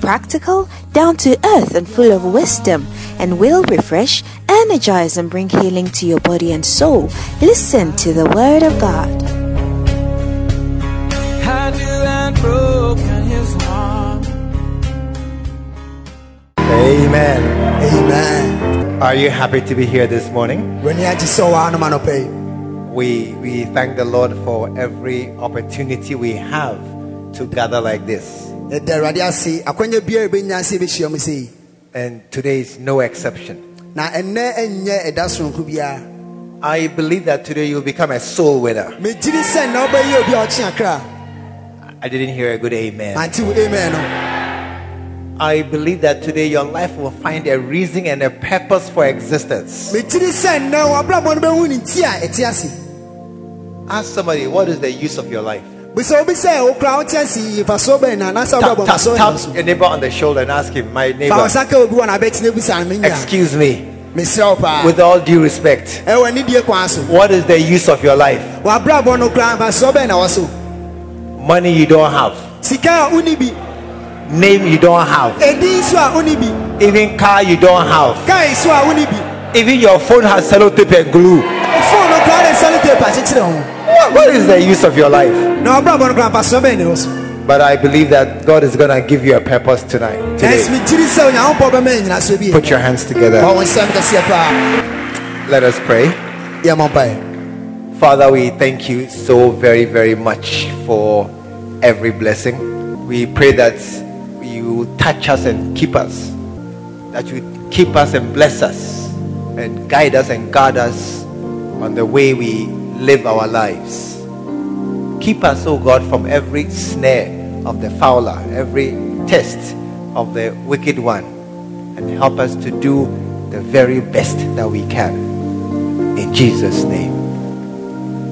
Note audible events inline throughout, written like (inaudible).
practical, down to earth, and full of wisdom, and will refresh, energize, and bring healing to your body and soul. Listen to the Word of God. I knew I'd broken his heart. Amen. Amen. Are you happy to be here this morning? W'ani agye sɛ ɔwɔ anoma no pɛ yi. We we thank the Lord for every opportunity we have to gather like this. Yɛda Awurade ase akwanya biara ebenya sɛ ebehyia mu sɛ yi. And today is no exception. Na ɛnnɛ ɛnyɛ ɛda soronko biara. I believe that today you'll become a soul winner. Megyiri sɛ nnɛ wobɛyɛ a ɔkye akra. I didn't hear a good amen. Amen. I believe that today your life will find a reason and a purpose for existence. Megyiri sɛ nnɛ w'abrabɔ no bɛhu ne nti a ɛte ase. Ask somebody, what is the use of your life? Bisa obi sɛ wo kora wote ase mfasoɔ bɛn na anaasɛ Tap, tap, tap your neighbor on the shoulder and ask him, my neighbor, wo nsa ka obi wɔ n'abɛtena bisa no menya. excuse me, with all due respect, Ɛwɔ anidie kwan so. what is the use of your life? W'abrabɔ no kora mfasoɔ bɛn na wɔ so. Money you don't have, Sika a woni name you don't have, Edin so a woni bi. even car you don't have, Kaa so a woni bi. even your phone has sellotape and glue. Phone no kora de sellotape akyekyere ho. What, what is the use of your life? Na w'abrabɔ no kora mfasoɔ bɛn na ɛwɔ so. But I believe that God is going to give you a purpose tonight. Today. megyiri sɛ onyankopɔn bɛma anyinasoɔ bi. Put your hands together. Bɔ wo nsɛm kɛseɛ paa. Let us pray. Father, we thank you so very, very much for every blessing. We pray that you touch us and keep us, that you keep us and bless us, and guide us and guard us on the way we live our lives. Keep us, oh God, from every snare of the fowler, every test of the wicked one, and help us to do the very best that we can. In Jesus' name.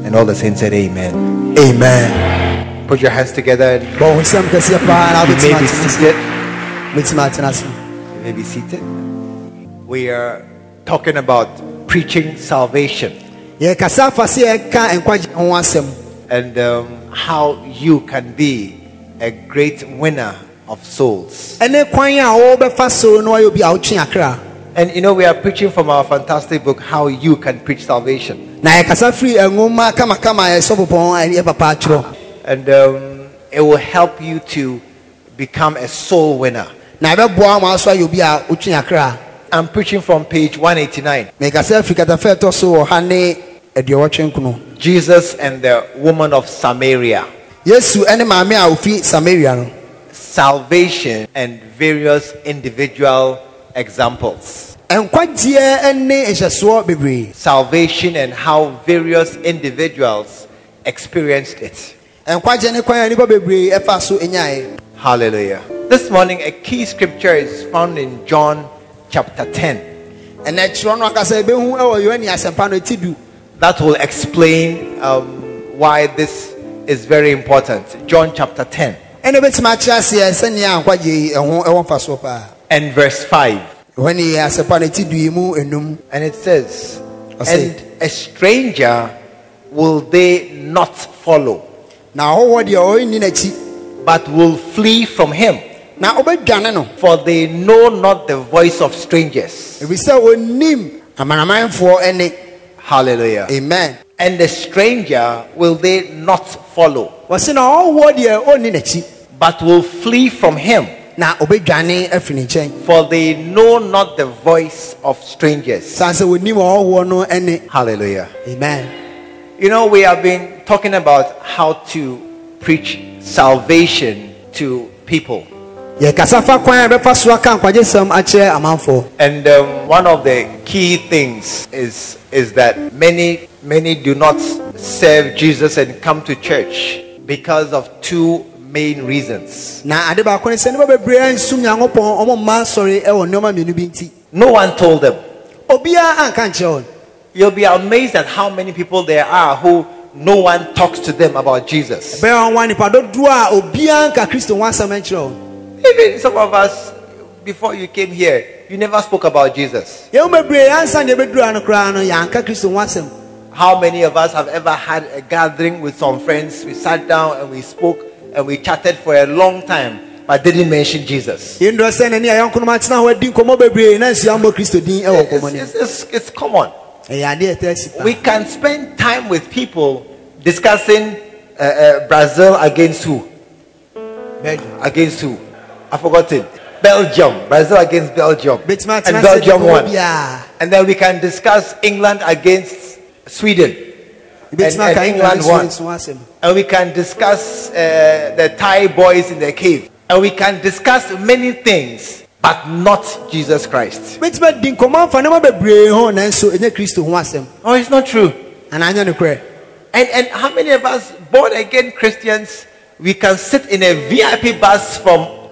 And all the saints said, Amen. Amen. Put your hands together and Bɔ wo nsɛm kɛseɛ paa na you may be seated. Wobɛtumi atena ase. You may be seated. We are talking about preaching salvation Yɛkasa afa sɛ yɛka nkwagye ho asɛm. and um, how you can be a great winner of souls. ɛne kwan a wɔbɛfa so na wayɛ obi a wotwe akra And you know, we are preaching from our fantastic book, How You Can Preach Salvation. na yɛkasa firi nwoma kamakama a yɛsɔ bopɔn a yɛ papa atwerɛ And um, it will help you to become a soul winner. Na ɛbɛboa ma so ayɛ obi a wotwe akra I'm preaching from page 189. mekasa firi katafa a ɛtɔ so wɔ ha ne aduɔwɔtwe nkono Jesus and the woman of Samaria. yesu ne maame a ofi samaria no salvation and various individual examples. nkwagyeɛ ne nhyɛsoɔ bebree Salvation and how various individuals experienced it. nkwagye ne kwan a nnipa bebree ɛfa Hallelujah. This morning, a key scripture is found in John chapter 10 ɛnɛ kyerɛ no ankasa yɛbɛhu wɔ yohane asɛmpa no ɛti du that will explain um, why this is very important. John chapter 10 ɛne bɛtumi akyerɛ aseɛ sɛnea nkwagye yi ɛho ɛwɔ mfasoɔ paa and verse 5. yohane asɛmpa no ɛti du yi And it says, And a stranger will they not follow, na ɔhɔhoɔ deɛ ɔnni n'akyi but will flee from him. Na ɔbɛdwane no For they know not the voice of strangers. ebisɛ ɔnim amanamanfoɔ ɛne Hallelujah. amen And the stranger will they not follow, wɔse na ɔhɔhoɔ deɛ ɔnni n'akyi but will flee from him. na ɔbɛdwane afiri ne nkyɛn For they know not the voice of strangers. san sɛ wɔnim ɔhɔhoɔ no ɛne Hallelujah. amen You know, we have been talking about how to preach salvation to people. Yɛkasa fa kwan a bɛfa so aka nkwagyesɛm akyerɛ amanfoɔ And um, one of the key things is is that many many do not serve Jesus and come to church because of two main reasons. na ade baako ne sɛ nnipa bebree ansum nyankopɔn ɔmo mma sɔre ɛwɔ nneɛma mmienu bi nti No one told them. obiara anka nkyerɛ wɔn You'll be amazed at how many people there are who no one talks to them about Jesus. bɛyɛ wɔn nipa dodoɔ a obiara nka kristo ho asɛm nkyerɛ wɔn Even some of us, before you came here, you never spoke about Jesus. yɛn mu bebree ansa na yɛbɛduru ano koraa no yɛanka kristo ho asɛm How many of us have ever had a gathering with some friends? We sat down and we spoke and we chatted for a long time, but didn't mention Jesus. yɛn dɔ sɛ n'ani a yɛn konom atena hɔ adi nkɔmɔ bebree na nsia mbɔ kristo din It's, it's, it's, it's common. ɛyɛ adeɛ ɛtɛ si pa We can spend time with people discussing uh, uh, Brazil against who? Belgium. Against who? I forgot it. Belgium. Brazil against Belgium. And Belgium won. And then we can discuss England against Sweden. And- and england won. And we can discuss uh, the Thai boys in the cave. And we can discuss many things, but not Jesus Christ. bɛtumi adi nkɔmɔ afa nneɛma bebree ho nanso ɛnyɛ kristo ho asɛm Oh, it's not true. anaa nyɛ nokorɛ And, and how many of us, born again Christians, we can sit in a VIP bus from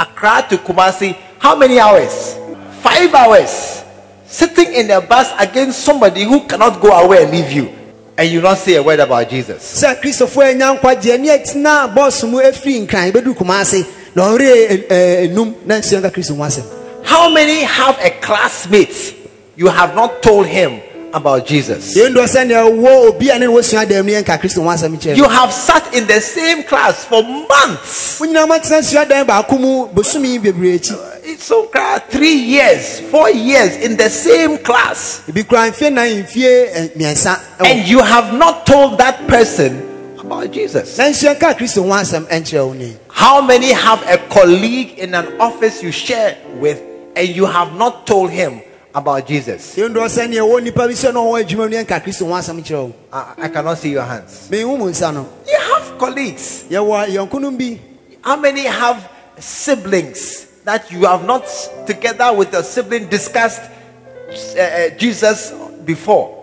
Accra to Kumasi? How many hours? Five hours. Sitting in a bus against somebody who cannot go away and leave you. And you don't say a word about Jesus. Sir kristofoɔ anya nkwagyeɛ ne ɛtena bɔs mu afiri nkran bɛduru kuma ase na ɔwerɛ enum na nsua nka kristo ho asɛm How many have a classmate you have not told him about Jesus? yɛndɔ sɛnea wɔ obi a ne ne wɔsua dam no yɛnka kristo ho asɛm kyerɛ You have sat in the same class for months. mo nyinaa matena sua dan baako mu bosome bebree akyi It's so crowd, three years, four years in the same class. ebi kora mfie nan mfie eh, And you have not told that person about Jesus. na nsua nka kristo ho asɛm ɛnkyerɛ wo ne How many have a colleague in an office you share with and you have not told him about Jesus? yɛndɔ sɛnea wɔ nnipa bi sɛ na ɔwɔ adwuma mu ne yɛnka kristo ho asɛm kyerɛ wo I, I cannot see your hands. mehu mu nsa no You have colleagues. yɛwɔ yɔnkonom bi How many have siblings that you have not together with your sibling discussed uh, Jesus before?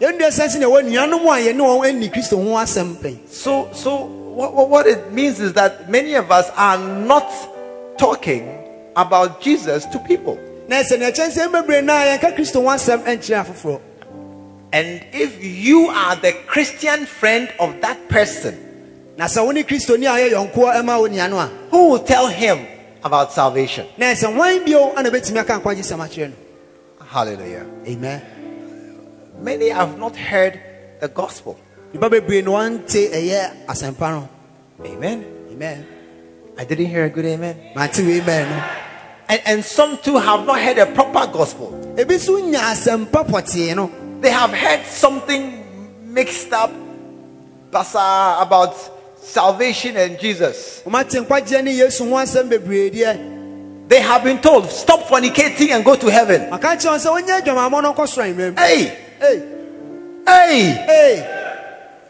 yɛndɔ sɛ sɛnea wɔ nuanom a yɛne wɔn ani kristo ho asɛm pɛn So, so what- what it means is that many of us are not talking about Jesus to people. Na sɛ nea ɛkyɛn sɛ bebree na yɛnka kristo ho asɛm ɛnkyerɛ afoforɔ And if you are the Christian friend of that person, na sɛ wo ne kristoni a ɔyɛ yɔnkoɔ ɛma wo nua no a who will tell him about salvation? na sɛ hwan bio ana bɛtumi aka nkwagye sɛm akyerɛ no Hallelujah. amen Many have not heard the gospel. nipa bebree na wɔnte ɛyɛ asɛmpa no Amen. amen I didn't hear a good amen. mante wei amen And, and some too have not heard a proper gospel. ebi so nya asɛmpa pɔtee no. They have heard something mixed up basa, about salvation and Jesus. ɔmate nkwagyeɛ ne yesu ho asɛm bebree They have been told, stop fornicating and go to heaven. maka kyerɛ wɔn sɛ wonyɛ adwamammɔ no nkɔ soro anwummerɛ Hey, hey, ei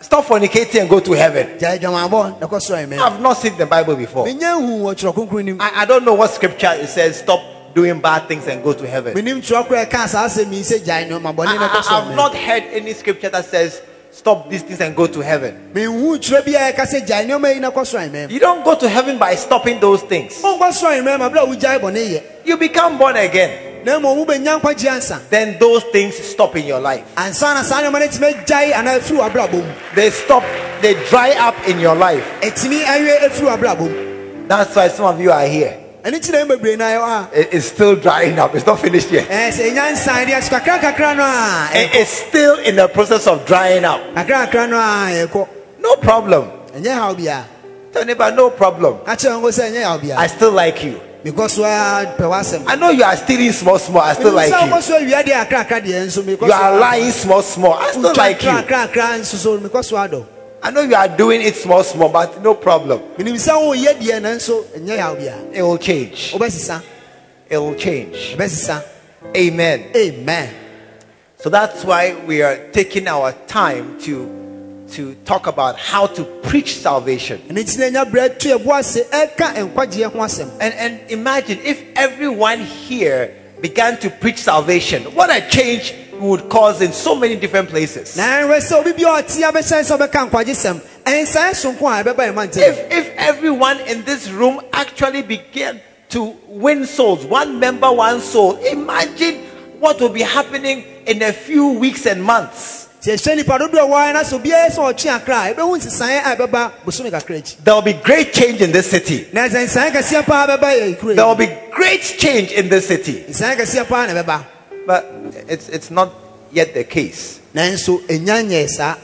stop fornicating and go to heaven. gyae adwamammɔ na kɔ soro anwummerɛ mu I've not seen the Bible before. menya hu wɔ twerɛ kronkron nim I, I don't know what scripture it says, stop doing bad things and go to heaven. menim twerɛ korɔ ɛka saa asɛm yi sɛ gyae nneɔma bɔne na kɔ I, soro have not heard any scripture that says, stop these things and go to heaven. menhu twerɛ bi a ɛka sɛ gyae nneɔma yi na kɔ soro anwummerɛ mu You don't go to heaven by stopping those things. wonkɔ soro anwummerɛ mu aberɛ a wogyae bɔne yɛ You become born again. Na mmom wobɛnya nkwagye ansa Then those things stop in your life. ansa na saa nneɔma no tumi agyae anaa ɛfiri w'abrabɔ mu They stop, they dry up in your life. ɛtumi awie ɛfiri w'abrabɔ mu That's why some of you are here. ɛno nti na ɛmu bebree na ɛwɔ It- It's still drying up. It's not finished yet. a ɛɛ sɛ ɛnya nsan deɛ so kakra kakra no a It- It's still in the process of drying up. no a ɛkɔ No problem. ɛnyɛ haw bia Tell neighbor, no problem. akyerɛ ngo sɛ ɛnyɛ I still like you. Mekɔ so a pɛ I know you are stealing small, small. I still like you. so awia deɛ akra akra deɛ nso mekɔ You are lying small, small. I still like you. akra akra nso so mekɔ so adɔ I know you are doing it small, small, but no problem. menim sɛ woyɛ deɛ nanso ɛnyɛ haw bia It will change. It will change. Amen. amen So that's why we are taking our time to to talk about how to preach salvation. ɛno nti na ɛnya berɛ to yɛbo ase ɛka nkwagyeɛ ho asɛm And and imagine if everyone here began to preach salvation, what a change would cause in so many different places. na ɛnwɛ sɛ obi bi a ɔte abɛhyɛn sɛ ɔbɛka nkwagyesɛm ɛnsae sonko a ɛbɛba yɛn mantam If, if everyone in this room actually began to win souls, one member, one soul, imagine what will be happening in a few weeks and months. Sɛ ɛhyɛ nipa dodoɔ wɔ na sɛ obiara sɛ ɔtwe akra a ɛbɛhu nsesaeɛ a ɛbɛba bosome kakra akyi There will be great change in this city. na sɛ nsaeɛ kɛseɛ paa bɛba yɛ kuro There will be great change in this city. nsaeɛ kɛseɛ paa na ɛbɛba But it's, it's not yet the case. nanso ɛnya nyɛɛ saa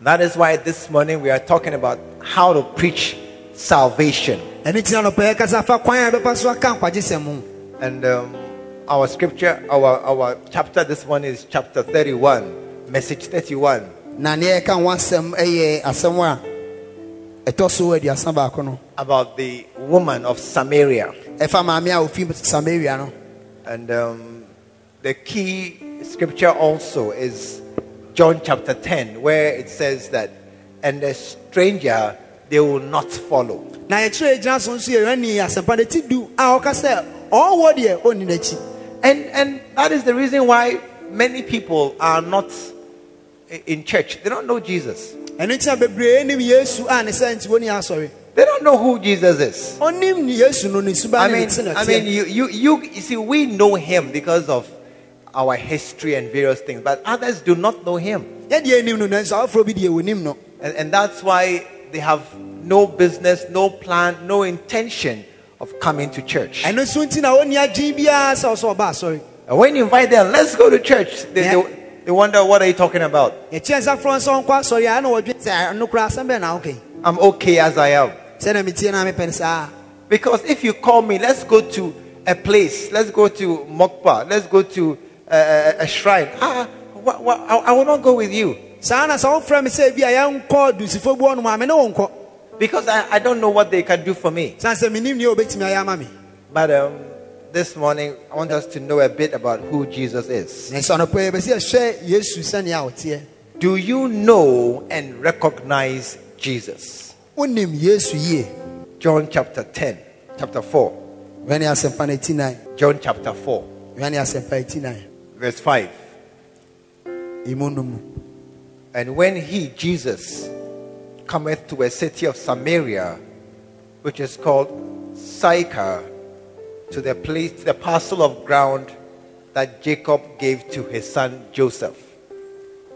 That is why this morning we are talking about how to preach salvation. ɛno nti na nɔpɛ yɛkasa fa kwan a ɛbɛfa so aka nkwagyesɛm ho And um, our scripture, our, our chapter this morning is chapter 31, message 31. na neɛ yɛka ho asɛm ɛyɛ asɛm a ɛtɔ so aduasa baako no about the woman of Samaria. ɛfa maame a ofi samaria no And um, the key scripture also is John chapter 10, where it says that, and the stranger they will not follow. na yɛkyerɛ gyina so nso yɛ yohane asɛmpa no ti du a ɔka sɛ ɔwɔ deɛ ɔnni n'akyi And, and that is the reason why many people are not in church. They don't know Jesus. ɛno nti na bebree nim yesu a ne sɛ nti wɔni asɔre They don't know who Jesus is. ɔnim ne yesu no ne suba I mean, I mean, you, you, you, you see, we know him because of our history and various things, but others do not know him. yɛdeɛ nim no nanso afoforɔ bi deɛ wɔnim no And, and that's why they have no business, no plan, no intention of coming to church. ɛno nso nti na wɔnni adwene biara sɛ ɔsɛ ɔba asɔre And when you invite them, let's go to church, they, they, they wonder, what are you talking about? yɛkyerɛ nsa forɔ nso ɔnkɔ asɔre a ɛna wɔdwe sɛ ɛno koraa asɛm bɛɛ na woka yi I'm okay as I am. sɛdeɛ metie no a mepɛ no saa Because if you call me, let's go to a place, let's go to Mokpa, let's go to a, a, a shrine. Ah, ah, wha- wha- I, I will not go with you saa na sɛ wofrɛ me sɛ bi a yɛnkɔ dusifo bi ɔnom a me ne wo nkɔ because I, I don't know what they can do for me. sane sɛ menim neɛ wɔbɛtumi ayɛ ama me But this morning, I want us to know a bit about who Jesus is. nanso anɔpɛ yɛbɛsɛ yɛhwɛ yesu sɛnea a ɔteɛ Do you know and recognize Jesus? wonim yesu yie John chapter 10, chapter 4. yohane asɛmpa no ɛti nan John chapter 4, yohane asɛmpa ɛti nan verse 5. ɛmu And when he, Jesus, cometh to a city of Samaria, which is called Sychar, to the place, the parcel of ground that Jacob gave to his son Joseph.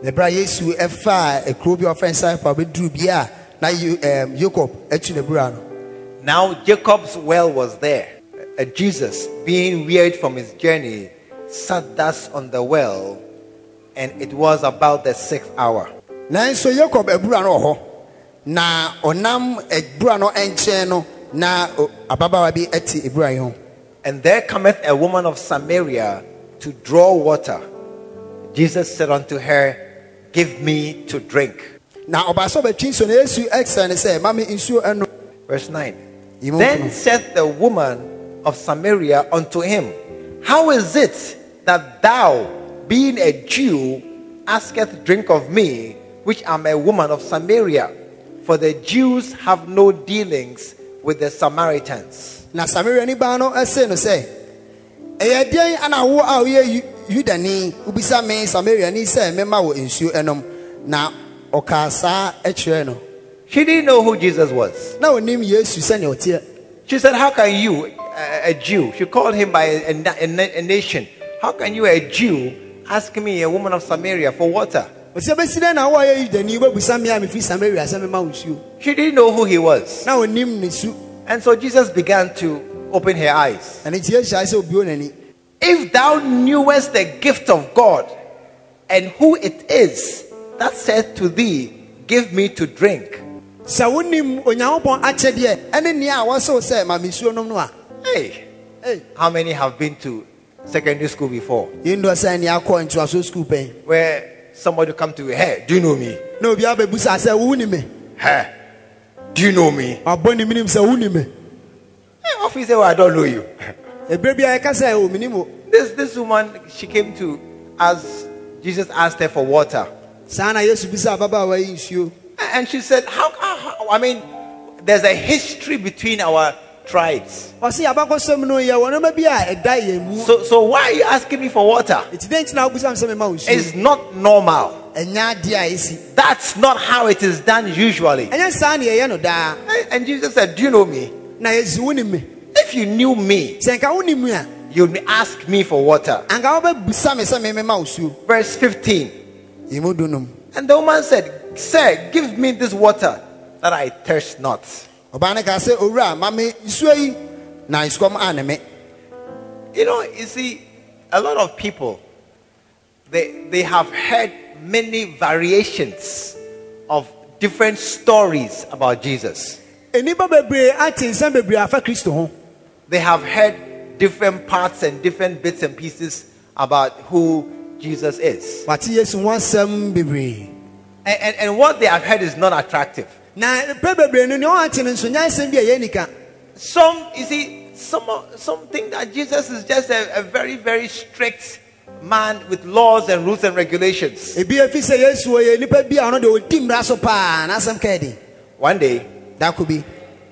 na ɛberɛ a yesu ɛfaa akuro bi a ɔfrɛ nsa pa bɛduru bi a na ɛm, yakob atu no Now Jacob's well was there, and Jesus, being wearied from his journey, sat thus on the well, and it was about the sixth hour. nanso yakob abura no wɔ hɔ na ɔnam abura no nkyɛn no na ababaawa bi ɛte abura yi ho And there cometh a woman of Samaria to draw water. Jesus said unto her, Give me to drink. na ɔbaa sɛ ɔbɛtwi nsuo na yesu ɛsɛ ne sɛ ma me nsuo ɛno Verse 9. Then said the woman of Samaria unto him, How is it that thou, being a Jew, asketh drink of me, which am a woman of Samaria? For the Jews have no dealings with the Samaritans. Na samaria ni baa no ɛse no sɛ ɛyɛ deɛn ana wo a woyɛ Yu- yudani wobisa me samaria ni sɛ mema wo nsuo ɛnom na ɔkaa saa ɛkyerɛ no. She didn't know who Jesus was. na onim yesu sɛnea ɔteɛ She said, How can you, a, a Jew, she called him by a, a, a- nation, how can you, a Jew, ask me, a woman of Samaria, for water? ɔsɛ bɛsi dɛn na wo a woyɛ yudani wobɛbusa me a mefiri samaria sɛ mema wo nsuo. She didn't know who he was. na onim ne su And so Jesus began to open her eyes. ɛno nti yɛhyae sɛ obio n'ani? If thou knewest the gift of God and who it is that said to thee, Give me to drink. sɛ wonim onyankopɔn akyɛdeɛ ɛne nea a wɔse wo sɛ ma me nsuo nom no a. Hey, how many have been to secondary school before? Yɛndɔ sɛ nea akɔ ntoaso skul pɛn. Where somebody come to you, Hey, do you know me? na obi abɛbusa sɛ woni me? Hey, do you know me? ɔbɔ ne menim sɛ woni me Hey, officer, well, I don't know you. Eh, ɛberɛ bia yɛka sɛ o oh, menim o This this woman, she came to as Jesus asked her for water, saa na yesu bisa ababaawa yi nsuo and she said, "How? how, how- I mean, there's a history between our tribes. ɔse yɛabakɔsɛm no yɛwɔ nɔma bi a ɛda yɛn mu So, so why are you asking me for water? ɛti dɛn nti na wobusam sɛ mema wo nsuo It's not normal. ɛnyɛ adeɛ a ɛsi That's not how it is done usually. ɛnyɛ saa ne yɛyɛ no daa eh, And- Jesus said, Do you know me? na yɛsi wonim me If you knew me, sɛ nka wonim me a you'd ask me for water. anka wobɛbusa me sɛ memema wo suo Verse 15. And the woman said, Sir, give me this water that I thirst not. Ɔbaa no kaa sɛ owura ma me nsuo yi na nsukɔm ane me You know, you see, a lot of people, they, they have heard many variations of different stories about Jesus. nnipa bebree ate nsɛm bebree afa kristo ho They have heard different parts and different bits and pieces about who Jesus is. wate yesu ho asɛm bebree And, and, and what they have heard is not attractive. Na pɛ bebree no nea ɔate no nso nyɛ asɛm bi a ɛyɛ nika Some, you see, some, of- some think that Jesus is just a, a very, very strict man with laws and rules and regulations. ebi efi yesu ɔyɛ nipa bi a ɔno deɛ ɔdi mmara so paa n'asɛm kaa di One day, that could be.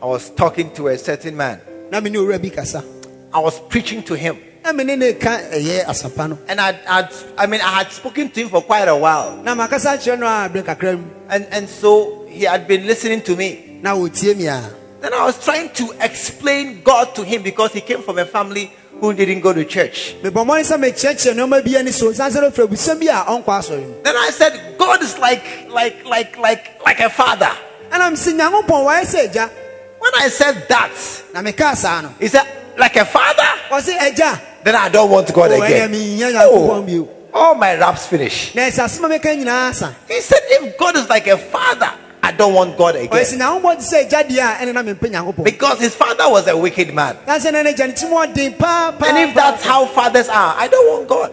I was talking to a certain man. na me ne owura bi kasa I was preaching to him. na me ne ne ka ɛyɛ And I, I'd, I mean, I had spoken to him for quite a while. na makasa kyerɛ no a berɛ kakra mu And, and so he had been listening to me. mi ah. Then I was trying to explain God to him because he came from a family who didn't go to church. mebɔ mmɔne sɛ mekyerɛkyerɛ nneɔma bi ani so san sɛ no fra busɛm bi a ɔnkɔ asɔre Then I said, God is like, like, like, like, like a father. ɛna mese nyankopɔn wɔyɛ sɛ agya When I said that, na mekaa saa no he said, like a father? Then I don't want God Oh, again. Oh, all my raps finished. na ɛsɛ asɛm a meka nyinaa sa He said, if God is like a father, don't want God again. ɔyɛ sɛ nyankopɔn te sɛ agya deɛ a ɛne na mempɛ nyankopɔn Because his father was a wicked man. na sɛ na ne agya ne tim ɔden paa paa And if that's how fathers are, I don't want God.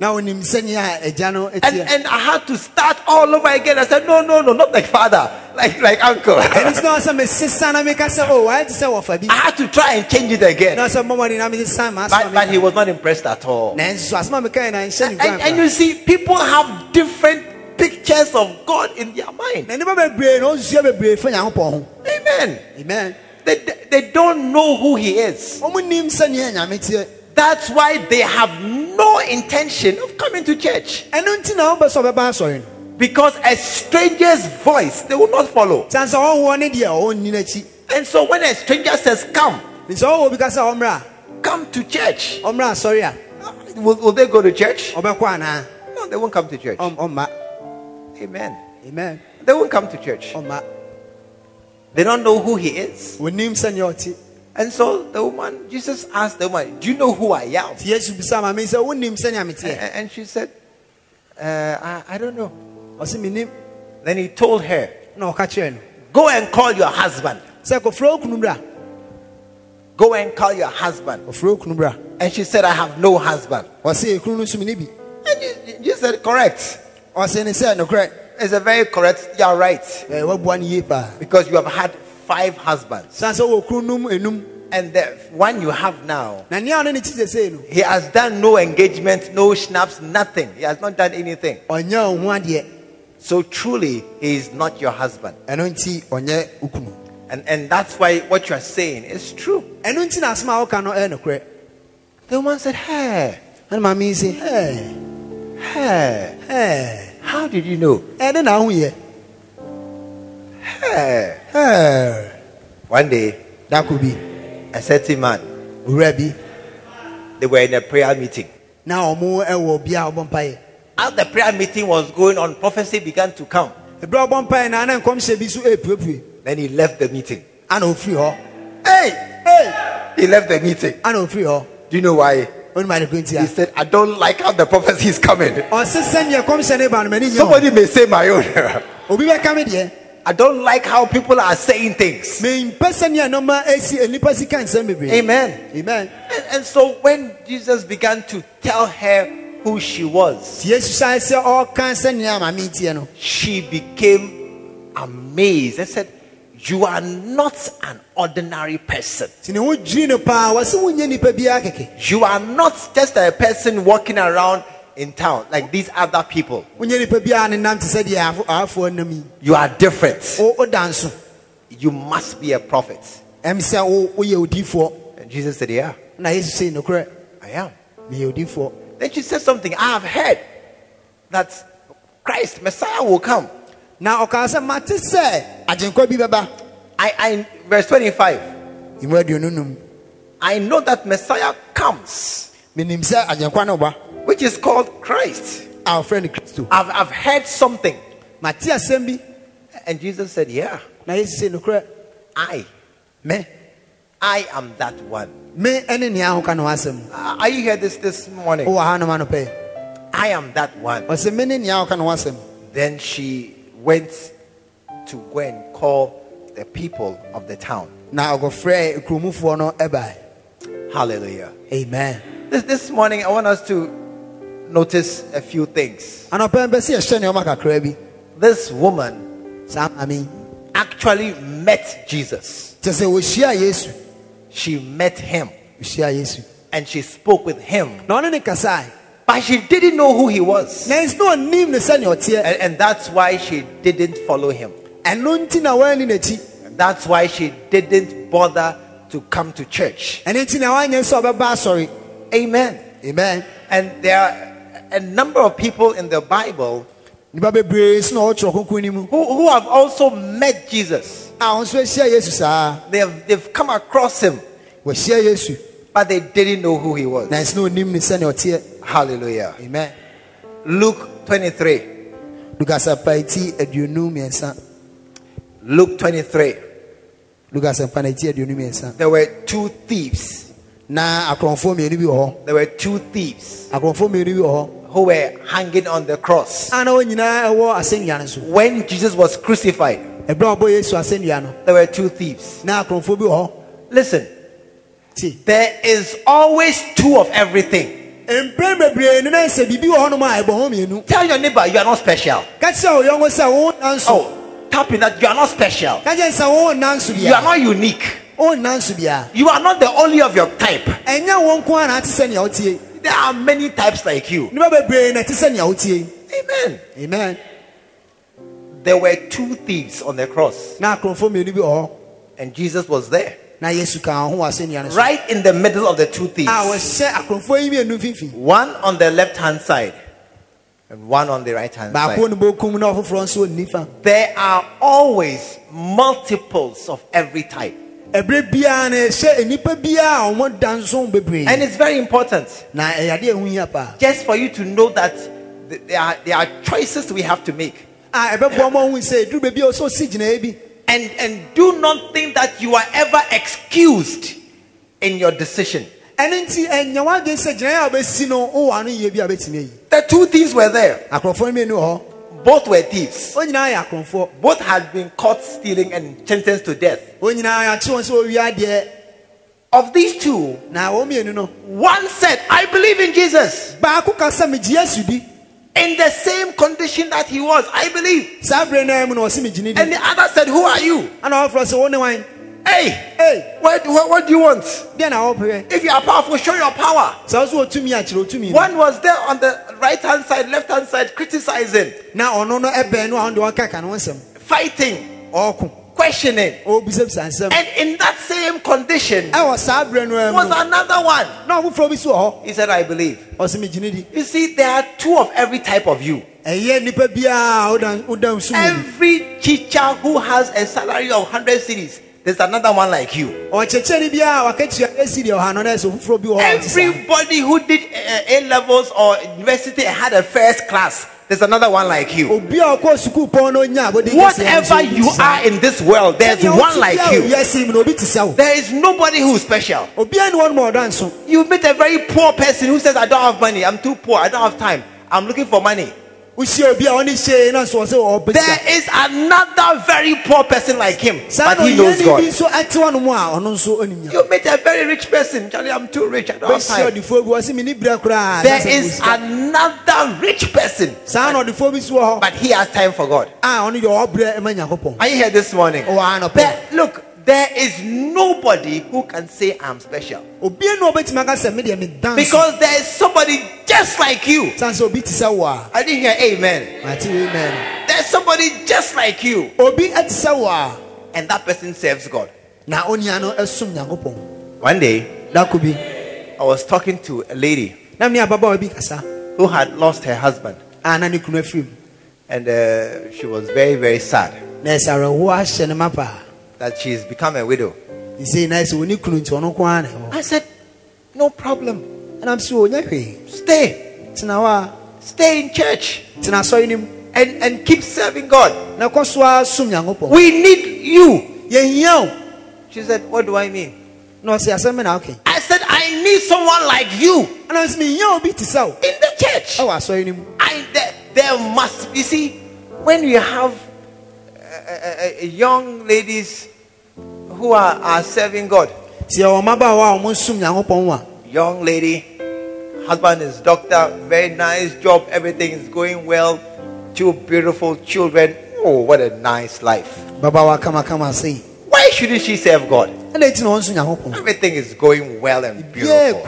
na onim sɛnea agya no And, and I had to start all over again. I said, no, no, no, not like father, like, like uncle. nti I na ɔ sɛ mesesa na meka sɛ o wayɛ te sɛ wɔfa bi had to try and change it again. na ɔsɛ mmɔmɔden na mesesa ma But, but he was not impressed at all. meka nanso so asɛm a mekae na nhyɛ ne And, and you see, people have different pictures of God in their mind. na nnipa bebree na ɔsusua bebree fa nyankopɔn ho Amen. amen They, they don't know who he is. ɔmo nim sɛnea nyame teɛ That's why they have no intention of coming to church. ɛno nti na wobɛ sɛ ɔbɛba asɔre no Because a stranger's voice, they will not follow. san sɛ ɔhoɔ ne deɛ ɔnni And so when a stranger says, Come, nti sɛ ɔwɔ bi ka sɛ come to church, a ɔmmra asɔre a will, will they go to church? No, they won't come to church. Amen. amen They won't come to church. They don't know who he is. ɔnim sɛnea ɔte And so the woman, Jesus asked the woman, Do you know who I am? nti yesu bisa ma me sɛ wonim sɛnea And, and she said, uh, I, I don't know. Then he told her, na ɔka kyerɛ no Go and call your husband. sɛ kɔfrɛ wo kunu Go and call your husband. And she said, I have no husband. ɔse ekunu no nso mene bi And you, you said, Correct. Ɔse ne sɛ nokorɛ It's a very correct. You're right. ɛɛ, waboa no yie paa Because you have had five husbands. san sɛ wɔ kunu nom enum And the one you have now, na nea ɔne ne ti sesei no he has done no engagement, no snaps, nothing. He has not done anything. ɔnyɛ wo ho adeɛ So truly, he is not your husband. ɛno nti ɔnyɛ wo kunu And, and that's why what you are saying is true. ɛno nti na asɛm a woka no eh, ɛyɛ nokorɛ The woman said, Hey, And yi sɛ "Hey, hey, hey, how did you know? ɛne na ho yɛ Hey. Hey." One day, that could be a certain man, owura bi they were in a prayer meeting. ɔbɔ eh, mpaeɛ As the prayer meeting was going on, prophecy began to come. Then he left the meeting. ana ofiri hɔ Hey, Hey! he left the meeting. ana ofiri hɔ Do you know why? Onim ade ko nti He said, I don't like how the prophecy is coming. ɔse sɛneɛ kɔmhyɛ ne ba no m'ani nyɛ ho. Somebody may say my own. (laughs) obi bɛka me I don't like how people are saying things. mempɛ sɛneɛ nɔma asi nnipa sika nsɛm bebree Amen. amen And, and so when Jesus began to tell her who she was, nti yesu sae sɛ ɔka sɛneɛ a mame tiɛ no she became amazed and said, You are not an ordinary person. nti ne ho dwiri no paa wɔse wonyɛ nnipa biara kɛkɛ You are not just a person walking around in town like these other people. wonyɛ nnipa biara ne nam te sɛ deɛ aafo- aafoɔ nam yi You are different. Wo- woda nso You must be a prophet. ɛm sɛ wo woyɛ odiifoɔ And Jesus said, Yeah, na yesu sei nokorɛ I am. Then she said something. I have heard that Christ, Messiah, will come. Na ɔkaa sɛ mate sɛ agyenkwa bi bɛba I, I verse 25. imu aduonu num I know that Messiah comes, menim sɛ agyenkwa no ba which is called Christ. ɔfrɛ no kristo I've, I've heard something. mate asɛm bi And Jesus said, Yeah, na yesu sei nokorɛ I, me I am that one. me ɛne nea ahoka no ho asɛm Uh, Are you here this, this morning? wowɔ ha nom anɔpɛ I am that one. ɔsɛ me ne nea ahoka no ho asɛm Then she went to go and call the people of the town. na ɔkɔfrɛ kurumufoɔ no ɛbae Hallelujah. amen. This, this morning, I want us to notice a few things. anɔpɛ mpɛ sɛ yɛhyɛ nneɔma kakraa bi? This woman actually met Jesus. kyɛ sɛ wɔhyia yesu. She met him. And she spoke with him, na ɔne ne kasae but she didn't know who he was. na ɛnsi na ɔnim ne sɛnea ɔteɛ And, and that's why she didn't follow him. ɛno nti na wɔanni n'akyi And that's why she didn't bother to come to church. ɛno nti na woanyɛ sɛ ɔbɛba asɔre Amen. amen And there are a number of people in the Bible nnipa bebree so na ɔwɔtwerɛ kronkron no mu who, who have also met Jesus. a wɔn nso ahyia yesu saa They have, they've come across him, but they didn't know who he was. na ɛnsi na ɔnim ne sɛnea Hallelujah. amen Luke 23. lukasɛmpa eti aduonu mmiɛnsa Luke 23. lukasɛmpa no eti aduonu mmiɛnsa There were two thieves. na akorɔmfoɔ mmienu bi wɔ hɔ There were two thieves akorɔmfoɔ mmienu bi wɔ hɔ who were hanging on the cross. a na wɔn nyinaa ɛwɔ asɛnnua no so When Jesus was crucified, ɛberɛ a ɔbɔ yesu asɛnnua no there were two thieves. na akorɔmfoɔ bi wɔ hɔ Listen, there is always two of everything. mpɛn bebree ne na sɛ biribi wɔ hɔnom a ɛbɔ ho mmienu Tell your neighbor you are not special. ka kyerɛ ɔyɔnko sɛ wo nanso Oh, tap in that you are not special. ka kyerɛ sɛ wo nanso You are not unique. wo nanso bia You are not the only of your type. ɛnyɛ wɔn nko a na ate sɛ nea wotie There are many types like you. nnipa bebree na ɛte sɛ nea wotie Amen. amen There were two thieves on the cross, na akorɔmfoɔ mmienu bi wɔ hɔ and Jesus was there, na yesu ka ho wɔ asɛnnua no so. Right in the middle of the two thieves. wɔhyɛ akorɔmfoɔ yi mmienu mfimfini. One on the left hand side, and one on the right hand side. ne bokum na ɔfoforɔ nso wɔ nifa There are always multiples of every type, ɛberɛ biara na ɛhyɛ nnipa biara a wɔn da nso bebree. And it's very important. Na ɛyɛ adeɛ a ɛho hia paa just for you to know that there are there are choices we have to make. A ɛbɛboa ma ɔhu sɛ duru baabi a ɔsɛ ɔsi gyinaeɛ bi And, and do not think that you are ever excused in your decision. ɛno nti ɛnyɛ w'adwene sɛ gyinaeɛ a wobɛsi no wowɔ ano yie bi a wobɛtumi ayi The two thieves were there. akorɔmfoɔ no mmienu wɔ hɔ Both were thieves. wɔn nyinaa yɛ akorɔmfoɔ Both had been caught stealing and sentenced to death. wɔn nyinaa yɛakye wɔn sɛ wɔwie adeɛ Of these two, na wɔn mmienu no one said, I believe in Jesus. Baako ka sɛ megye yesu di In the same condition that he was, I believe. saa berɛ no mu na ɔse megye ne And the other said, Who are you? ana ɔfoforɔ sɛ wo ne wan Hey, ei what, what, what do you want? deɛ na wɔpɛhwɛ If you are powerful, show your power. sɛ wo so wɔtumi akyerɛ ɔtumi no One was there on the right hand side, left hand side, criticizing, na ɔno no ɛbɛn no a ɔno deɛ ɔkaka ne ho fighting, questioning. nsɛm And in that same condition berɛ was another one. na ɔfoforɔ bi so wɔ He said, I believe. ɔse megye ne di You see, there are two of every type of you. ɛyɛ nnipa biara a woda woda nso mu Every teacher who has a salary of 100 cedis, there's another one like you. ɔkyɛkyɛne biara a wakatua asi deɛ ɔha no na ɛsɛ foforɔ bi wɔ hɔ a ɔte saa. Everybody who did uh, A levels or university had a first class, there's another one like you. obi a ɔkɔ sukuu pɔn no nya abɔde Whatever you are in this world, there's one like you. wiase mu na obi te sɛ wo There is nobody who is special. obiara ne wɔn ma ɔda You meet a very poor person who says, I don't have money, I'm too poor, I don't have time, I'm looking for money. Wohyia obi a ɔne hyee na nso ɔsɛ ɔbɛ There is another very poor person like him, but he knows God. nso ɛte hɔ nom a ɔno nso ɔnim nya You meet a very rich person, Charlie, I'm too rich, I don't have time. ɔdefoɔ bi ɔse mene berɛ koraa There is another rich person, saa na ɔdefoɔ bi so wɔ hɔ but he has time for God. a ɔno deɛ ɔbrɛ ma nyankopɔn Are you here this morning? ɔwɔ ha nɔpɛ There, look, there is nobody who can say I'm special. Obiara ne ɔbɛtumi aka sɛ medeɛ because there is somebody just like you. sane sɛ obi te sɛ wo a I didn't hear amen. amen. There's somebody just like you, obi ɛte sɛ and that person serves God. na onua no ɛsom nyankopɔn One day, dako bi I was talking to a lady na me ababaawa kasa. who had lost her husband, a na ne kunu afiri mu and uh, she was very, very sad na ɛsɛ awerɛhoɔ ahyɛ ne ma paa that she's become a widow. nsei na ɛsɛ ɔne kunu nti ɔno nko ara na I said, No problem. sɛ ɔnya hwee Stay. a Stay in church tena asɔre no and, and keep serving God. na kɔ so a som nyankopɔn We need you. She said, What do I mean? No, ɔsɛ asɛm me na woke I said, I need someone like you ɛnam sɛ mehia obi te sɛ wo in the church. ɛwɔ asɔre no mu I, there, there must, you see, when you have uh, young ladies who are, are serving God, sɛ yɛwɔ mmabaawa a ɔmo nsom nyankopɔn a young lady, husband is doctor, very nice job, everything is going well, two beautiful children. Oh, what a nice life. babaawa kamakama sei Why shouldn't she serve God? ɛna ɛti na ɔnso nyankopɔn Everything is going well and beautiful.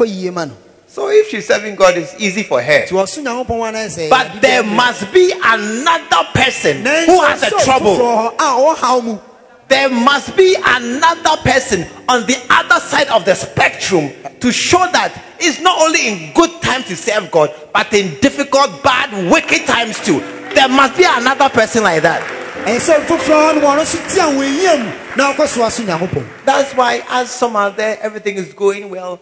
Ɛkɔ yie ma no So if she's serving God, it's easy for her. nti ɔso nyankopɔn ana sɛ But there must be another person who has a trouble. a ɔwɔ haw mu There must be another person on the other side of the spectrum to show that it's not only in good times to serve God, but in difficult, bad, wicked times too. There must be another person like that. ɛyɛ sɛ foforɔ no ma ɔno so te a wɔnyia mu na ɔkɔ so aso nyankopɔn That's why, as some are there, everything is going well.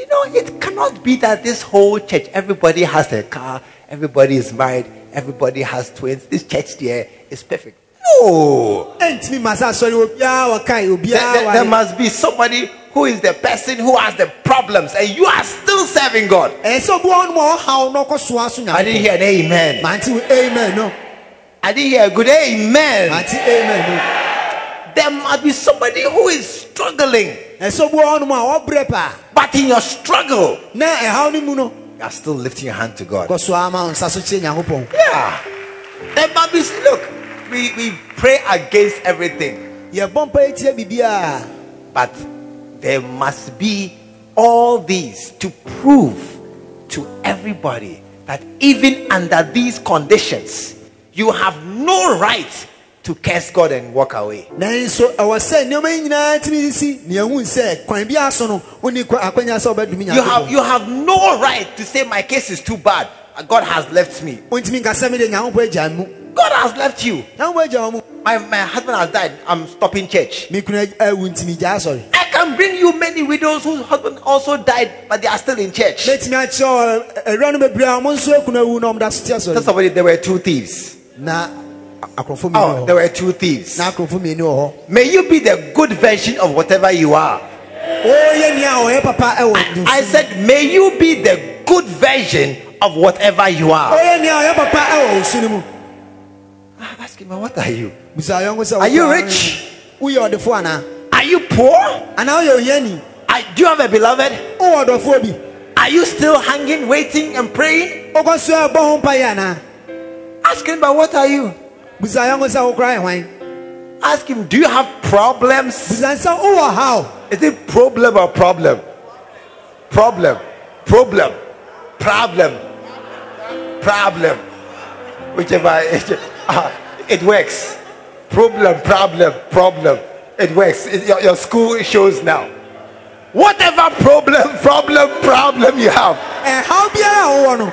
You know, it cannot be that this whole church, everybody has a car, everybody is married, everybody has twins. This church there is perfect. No. ɛntumi ma sɛ asɔre obiaa wɔkae There, there- must be somebody who is the person who has the problems, and you are still serving God. ɛyɛ sɛ obi wɔ no ma ɔhaw na ɔkɔ so aso I didn't hear an amen. amen no I didn't hear a good amen. amen no There must be somebody who is struggling, ɛyɛ sɛ obi wɔ no ma ɔbrɛ paa but in your struggle, na ɛhaw no mu you are still lifting your hand to God. kɔ so ama wo nsa so kyerɛ nyankopɔn Yeah. There must be, look, we, we pray against everything, yɛbɔ mpa yɛtia biribiaa but there must be all these to prove to everybody that even under these conditions, you have no right to curse God and walk away. nanso ɛwɔ sɛ nneɛma yi nyinaa tumi si nea ɛhu sɛ kwan biara so no wonni kwa- akwanya sɛ wobɛdome You have, you have no right to say, My case is too bad. God has left me. wontumi nka sɛ mede nyankopɔn agya mu God has left you. nyankopɔn agya mu My, my husband has died. I'm stopping church. me kunu awu ntimi gyaa sɔre I can bring you many widows whose husband also died, but they are still in church. mɛtumi akyerɛ eh, eh, awura no bebree a ɔmo nso akunu awu na ɔmda so tea Tell somebody there were two thieves. na akorɔfo Oh, there were two thieves. na akorɔfo mmienu wɔ hɔ May you be the good version of whatever you are. ɔyɛ nea ɔyɛ papa ɛwɔ I said, May you be the good version of whatever you are. ɔyɛ nea ɔyɛ papa ɛwɔ osu no mu Ah, Ask him, what are you? busa yɔnko sɛ Are you rich? woyɛ ɔdefo anaa Are you poor? anaa woyɛ ohiani I, do you have a beloved? wowɔ ɔdɔfoɔ bi Are you still hanging, waiting, and praying? wokɔ so ɛbɔ ho mpayɛ anaa Ask him, but what are you? Busa yɔnko sɛ wokora yɛ hwan Ask him, do you have problems? busa sɛ wowɔ haw Is it problem or problem? Problem, problem, problem, problem. Whichever it, ah, it works. Problem, problem, problem. It works. It- your, your school shows now. Whatever problem, problem, problem you have, ɛhaw biara a wowɔ no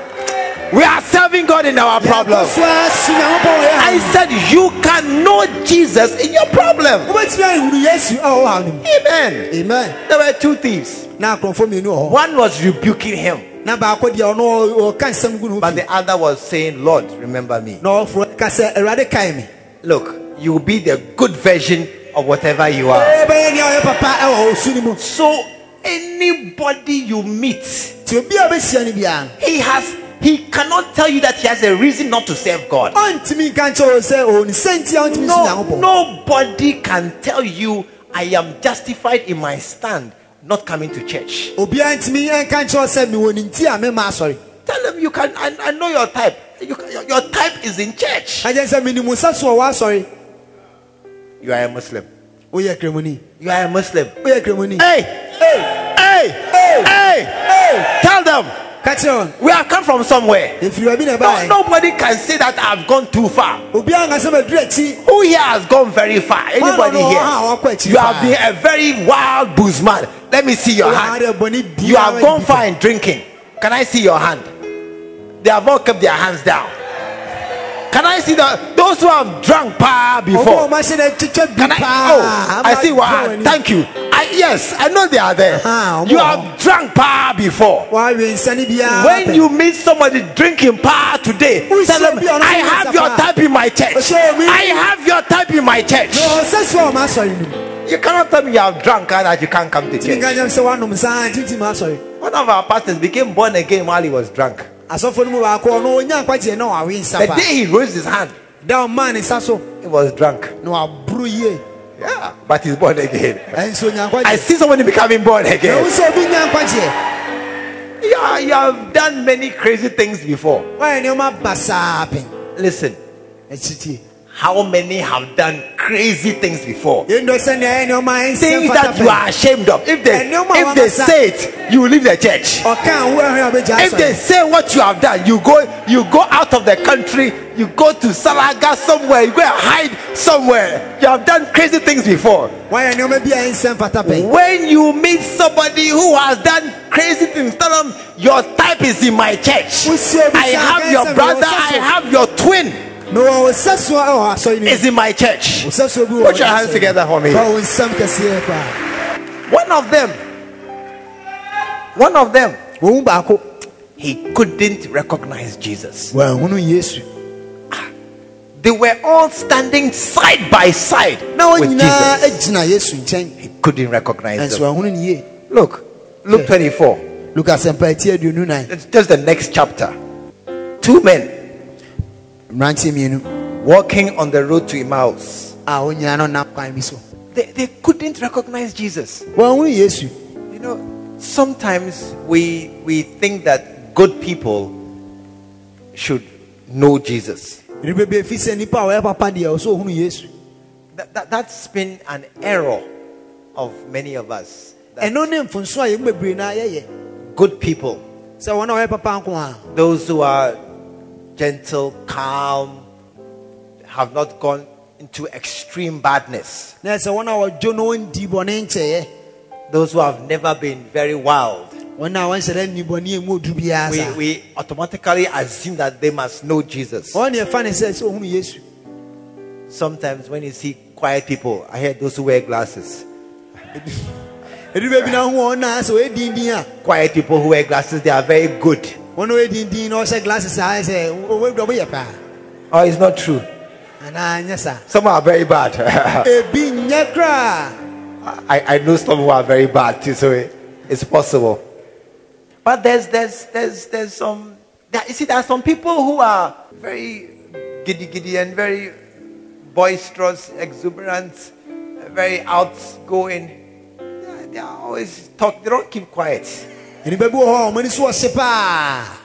we are serving God in our problem. so asi nyankopɔn wɔ yɛ I said you can know Jesus in your problem. wobɛtumi ahunu yesu a wɔwɔ haw no mu Amen. amen There were two thieves. na akorɔmfoɔ mmienu wɔ hɔ One was rebuking him, na baako deɛ ɔno ɔ- ɔka nsɛm gu no but the other was saying, Lord, remember me. na ɔforɔ ka sɛ awurade kae me Look, you will be the good version of whatever you are. ɛbɛyɛ nea ɔyɛ papa ɛwɔ osu no mu So, anybody you meet, nti obi a bɛhyia no biara no he has, he cannot tell you that he has a reason not to serve God. ɔntumi nka nkyɛ wo sɛ ɔwɔ ne sɛnti a ɔntumi so No, nobody can tell you, I am justified in my stand, not coming to church. obiara ntumi nka nkyɛ wo sɛ mewɔ ne nti a mema asɔre Tell them you can, I, I know your type. You your, your type is in church. agye sɛ menim nsa so ɔwɔ You are a Muslim. You are a Muslim. kremoni Hey, hey, hey, hey, hey, tell them ka kyerɛ wɔn We have come from somewhere. ɛfiri baabi na No, nobody can say that I've gone too far. obiara nka sɛ maduru akyi Who here has gone very far? Anybody here? ah, akyiri You have been a very wild bushman. Let me see your hand. You have gone far in drinking. Can I see your hand? They have all kept their hands down. Can I see the those who have drunk pa before? ɔmahyɛ no twitwa bi Can I? Oh, I see Ama Thank you. I, yes, I know they are there. Ah, You have drunk pa before. wawe nsane biara When you meet somebody drinking pa today, tell them, I have your type in my church. I have your type in my church. na ɔsɛ so a ɔma asɔre no mu You cannot tell me you have drunk and that you can't come to church. nyam sɛ woanom saa ntintim asɔre One of our pastors became born again while he was drunk. Asɔfo no mu baako ɔno ɔnya nkwagyeɛ na wawe nsa The day he raised his hand, da ɔmaa ne nsa so he was drunk. na waboro yie Yeah, but he's born again. ɛnso I see somebody becoming born na again. sɛ obi nya nkwagyeɛ Yeah, you have done many crazy things before. woayɛ nneɔma basaa pɛn Listen, how many have done crazy things before? yɛndɔ sɛnea ɛyɛ nneɔma ɛnsɛ Things that you are ashamed of. If they And no man if they say it, you will leave the church. ɔka wo ahwɛ a wobɛgya If they say what you have done, you go you go out of the country, you go to Salaga somewhere, you go and hide somewhere. You have done crazy things before. woayɛ nneɔma bi a ɛnsɛ mfata pɛn When you meet somebody who has done crazy things, tell them your type is in my church. I have your brother, I have your twin mewɔ wo sɛ soɔ ɛwɔ asɔre is in my church. wo sɛ soɔ bi wɔ Put your hands together for me. Fa wo nsɛm kɛseɛ paa One of them, one of them, wɔn mu baako he couldn't recognize Jesus. yesu ah, They were all standing side by side with Jesus. agyina yesu nkyɛn He couldn't recognize them. wɔahunu ne yie Look, Luke 24. lukas mpa ati aduonu nan It's just the next chapter. Two men mmeranteɛ mmienu walking on the road to Emmaus. a ah, wɔn nyinaa no nam kwan bi so They, they couldn't recognize Jesus. yesu You know, sometimes we we think that good people should know Jesus. nnipa bi efi sɛ nipa a ɔyɛ papa deɛ ɔsɛ ohunu yesu That, that, that's been an error of many of us. That ɛno ne mfonso a yɛn bebree na yɛyɛ good people, sɛ wɔn a ɔyɛ papa nko a those who are gentle, calm, have not gone into extreme badness, na sɛ wɔn a wɔdwo no wɔn di bɔne nkyɛeɛ those who have never been very wild, wɔn a wɔnhyɛ dɛ ni bɔne emu odu biara we, we automatically assume that they must know Jesus. wɔn ne ɛfa ne sɛ sɛ ohunu yesu Sometimes when you see quiet people, I hear those who wear glasses. nnipa (laughs) bi na ho wɔn na sɛ ɔyɛ dindin a Quiet people who wear glasses, they are very good. Wɔn a ɔyɛ dindin na ɔhyɛ glasses a ayɛ sɛ ɔwɔ ewura ɔyɛ paa Oh, it's not true. anaa nyɛ saa Some are very bad. (laughs) ebi nyɛ koraa I, I know some who are very bad too, so it, it's possible. But there's there's there's there's some there, you see there are some people who are very giddy giddy and very boisterous, exuberant, very outgoing. They they are always talk. They don't keep quiet. Nnipa bi wɔ hɔ a wɔn so ɔhye paa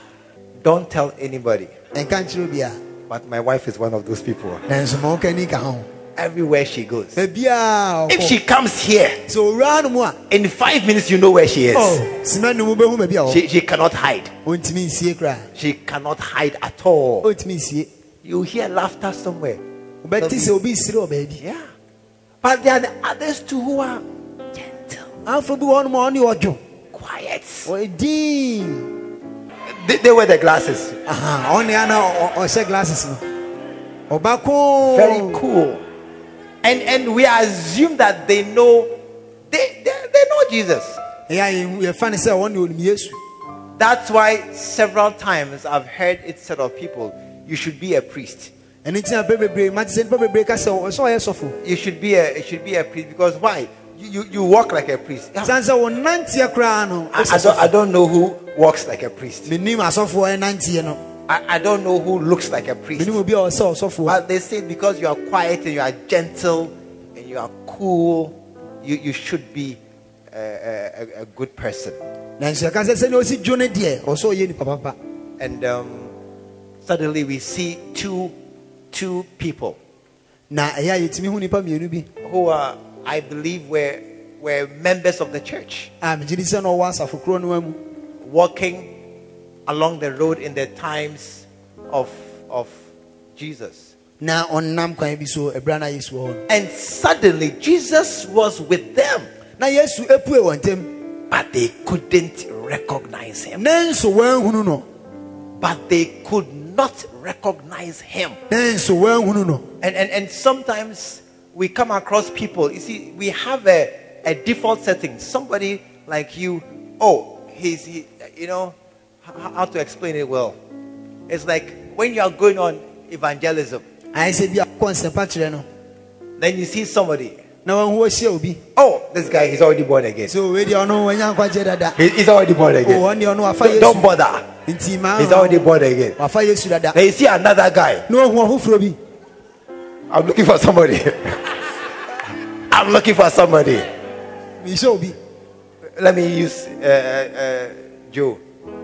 Don't tell anybody. ɛnka nkyerɛ obi But my wife is one of those people. nanso ma wɔka ni ka ho Everywhere she goes, baabiaa if she comes here sɛ owura no mu a in five minutes, you know where she is. oh sima no mu bɛhu baabi a wɔ She she cannot hide. ɔntumi nsie koraa She cannot hide at all. You hear laughter somewhere. wobɛte sɛ obi nsire wɔ baabi Yeah. But there are the others too who are gentle, amfo bi wɔ hɔ nom a ɔne ɔdwo quiet. ɔyɛ din They, they wear the glasses. Aha, ɔne ana ɔ- ɔhyɛ glasses no ɔba ko Very cool. And and we assume that they know they they, they know Jesus. ɛyɛ a yɛhu- yɛfa ne sɛ ɔne ɔnim That's why several times I've heard it said of people, you should be a priest. ɛno nti na pɛ bebree mate sɛ nnipa bebree ka sɛ ɔ- sɛ ɔyɛ sɔfo You should be a you should be a priest because why? You you, you walk like a priest. I, sane sɛ wo nanteɛ koraa no I don't, I don't know who walks like a priest. menim asɔfoɔ ɛnanteɛ no I, I don't know who looks like a priest. menim obi a ɔsɛ ɔsɔfoɔ But they say because you are quiet and you are gentle and you are cool, you, you should be a, a, a- good person. nanso ɛka sɛ sɛnea ɔsi dwo no deɛ ɔsɛ ɔyɛ nipa papa And um, suddenly we see two, two people na ɛyɛ a yɛtumi hu nipa mmienu bi who are, I believe, were, were members of the church a megye di sɛ na ɔwɔ asafo korɔ no walking along the road in the times of, of Jesus. na ɔnam kwan bi so ɛberɛ na yesu wɔ hɔ And suddenly Jesus was with them, na yesu epue wɔn ntam but they couldn't recognize him. nanso wɔanhunu no But they could not recognize him. nanso wɔanhunu no And, and, and sometimes we come across people, you see, we have a, a default setting. Somebody like you, oh, he's, he, you know, h- how to explain it well. It's like when you are going on evangelism, ayɛ sɛ bi akɔ nsɛmpa kyerɛ no then you see somebody, na wɔn ho ahyia obi oh, this guy, he's already born again. So where sɛ owe deɛ ɔno wɔnya nkwagye dada He- He's already born again. wafa Don't, don't bother. He's already born again. dada Then you see another guy. ɔfoforɔ bi I'm looking for somebody. (laughs) I'm looking for somebody. Let me use uh, uh, Joe.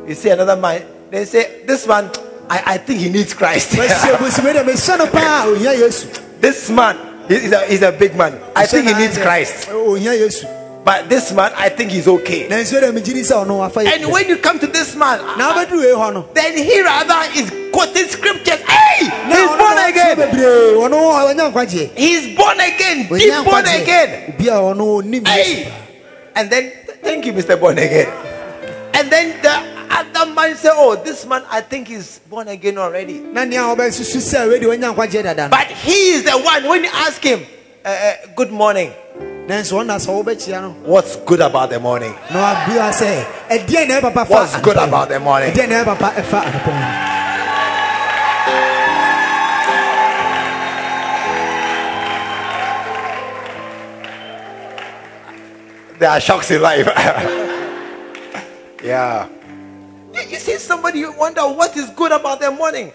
You see another man. They say, This man, I, I think he needs Christ. mahyia bosi wei deɛ mehyɛ no paa ohia yesu this man, he's a, he's a big man. I think he needs Christ. But this man, I think he's okay. nanso deɛ megye di sɛ ɔno wafa And when you come to this man, na wobɛduru wei hɔ no then he rather is quoting scriptures. Hey, he's born again. bebree ɔno wɔnya nkwagyeɛ He's born again. Deep born again. obi a ɔno Hey, and then thank you, Mr. Born again. And then the other man say, "Oh, this man, I think he's born again already." na nea wɔbɛsusu sɛ wei deɛ wɔnya nkwagyeɛ dada no But he is the one. When you ask him, uh, "Good morning," nanso ɔna sɛ wobɛkyia no what's good about the morning? na wabua sɛ ɛdeɛn na ɛpapa fa What's good about the morning? ɛdeɛn na ɛpapa ɛfa There are shocks in life. (laughs) yeah. You, you see somebody, you wonder what is good about the morning.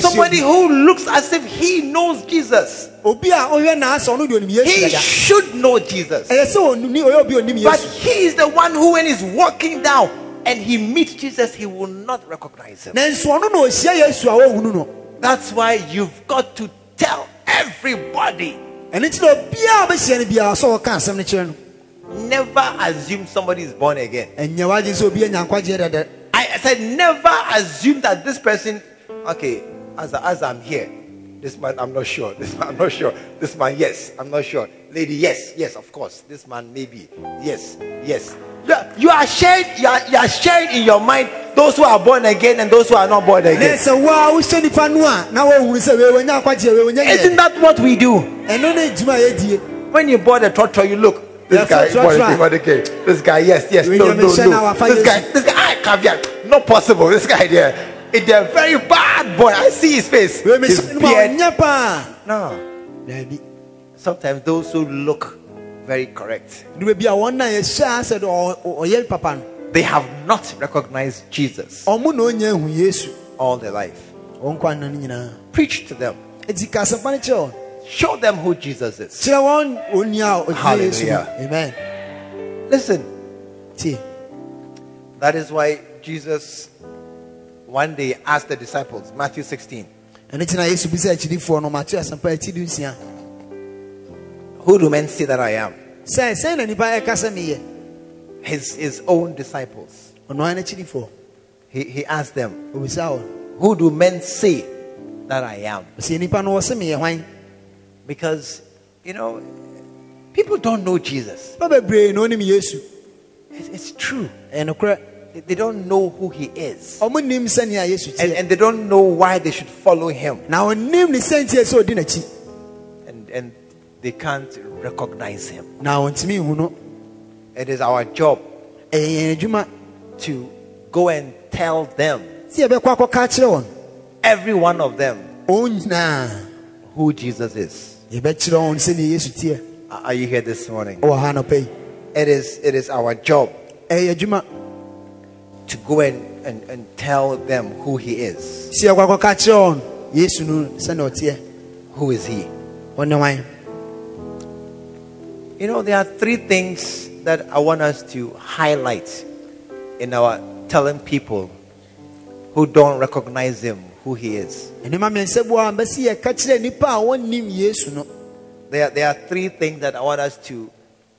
Somebody who looks as if he knows Jesus. obi a ɔhwɛ naasɛ ɔno deɛ ɔnim yesu He should know Jesus. ɛyɛ sɛ ɔni ɔyɛ obi a ɔnim But he is the one who, when he's walking down and he meets Jesus, he will not recognize him. nanso ɔno na ɔhyia yesu a wɔhunu no That's why you've got to tell everybody. ɛno nti na obiaa wobɛhyia no biara sɛ wɔka asɛm no kyerɛ no Never assume somebody is born again. ɛnyɛ wagye sɛ obi anya nkwagyeɛ dada I said, never assume that this person, okay, as, as I'm here, this man, I'm not sure. (laughs) This man, I'm not sure. This man, yes, I'm not sure. Lady, yes, yes, of course. This man, maybe, yes, yes. You are, sharing, you are, you are sharing in your mind those who are born again and those who are not born again. sɛ wo a wohyɛ nipa no a na wɔhunu sɛ wei wɔnya nkwagyeɛ wei wɔnya Isn't that what we do? ɛno ne adwuma When you bought a trotro, you look. This guy is born again, born again. This guy, yes, yes, no, no, no. This guy, this guy, ah, caveat, not possible. This guy there, it's a very bad boy. I see his face, his no beard. No, sometimes those who look very correct, ne baabi a wɔn na yɛhyɛ a sɛ de ɔ- ɔ- ɔyɛ papa no they have not recognized Jesus ɔmo na ɔnya ahu yesu all their life. wɔn nkwa nna no nyinaa Preach to them. ɛti ka asɛmpa no kyerɛ Show them who Jesus is. kyerɛ wɔn ɔni a ɔgyina yesu no Hallelujah. amen Listen, that is why Jesus one day asked the disciples, Matthew 16, ɛno nti na yesu bisa akyidifoɔ no mateo asɛmpa akyi du nsia Who do men say that I am? sɛ sɛn na nipa ɛka sɛ meyɛ His, his own disciples. ɔno ara n'akyidifoɔ He, he asked them, Who do men say that I am? ɔsɛ nipa no wɔsɛ meyɛ hwan Because, you know, people don't know Jesus. pa bebree na ɔnim yesu It's, it's true. They- don't know who he is. ɔmo nim sɛnea yesu And, and they don't know why they should follow him. na ɔnim ne sɛntie sɛ ɔdi n'akyi And, and they can't recognize him. na ɔntumi nhu no It is our job to go and tell them, sɛ yɛbɛkɔ akɔka kyerɛ wɔn every one of them, who Jesus is. yɛbɛkyerɛ wɔn sɛnea yesu teɛ Are are you here this morning? ɔwɔ ha nɔpɛ It is, it is our job to go and, and, and tell them who he is. sɛ yɛkɔ akɔka yesu no sɛnea Who is he? You know, there are three things that I want us to highlight in our telling people who don't recognize him who he is. ɛnema mmiɛnsa bu a mbɛsi yɛka kyerɛ nipa a wɔnnim yesu no There, there are three things that I want us to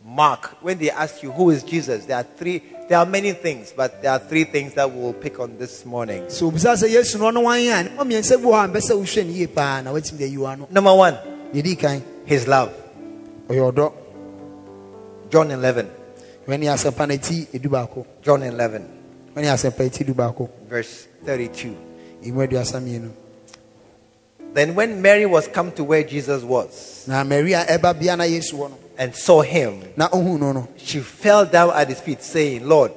mark. When they ask you who is Jesus, there are three, There are many things, but there are three things that we'll pick on this morning. sɛ obisa sɛ yesu no ɔno wan a nneɛma mmiɛnsa bi wɔ hɔ a mpɛ sɛ wohwɛ ne yie paa na woatumi de ayi w'ano Number one, deɛ di kan his love. John 11. wɛne asɛmpa no ti edu baako John 11, wɛne ti du verse 32. Emu aduasa mmienu Then when Mary was come to where Jesus was na maria ɛba bia na yesu wɔ no and saw him, na ɔhuu no no she fell down at his feet, saying, Lord,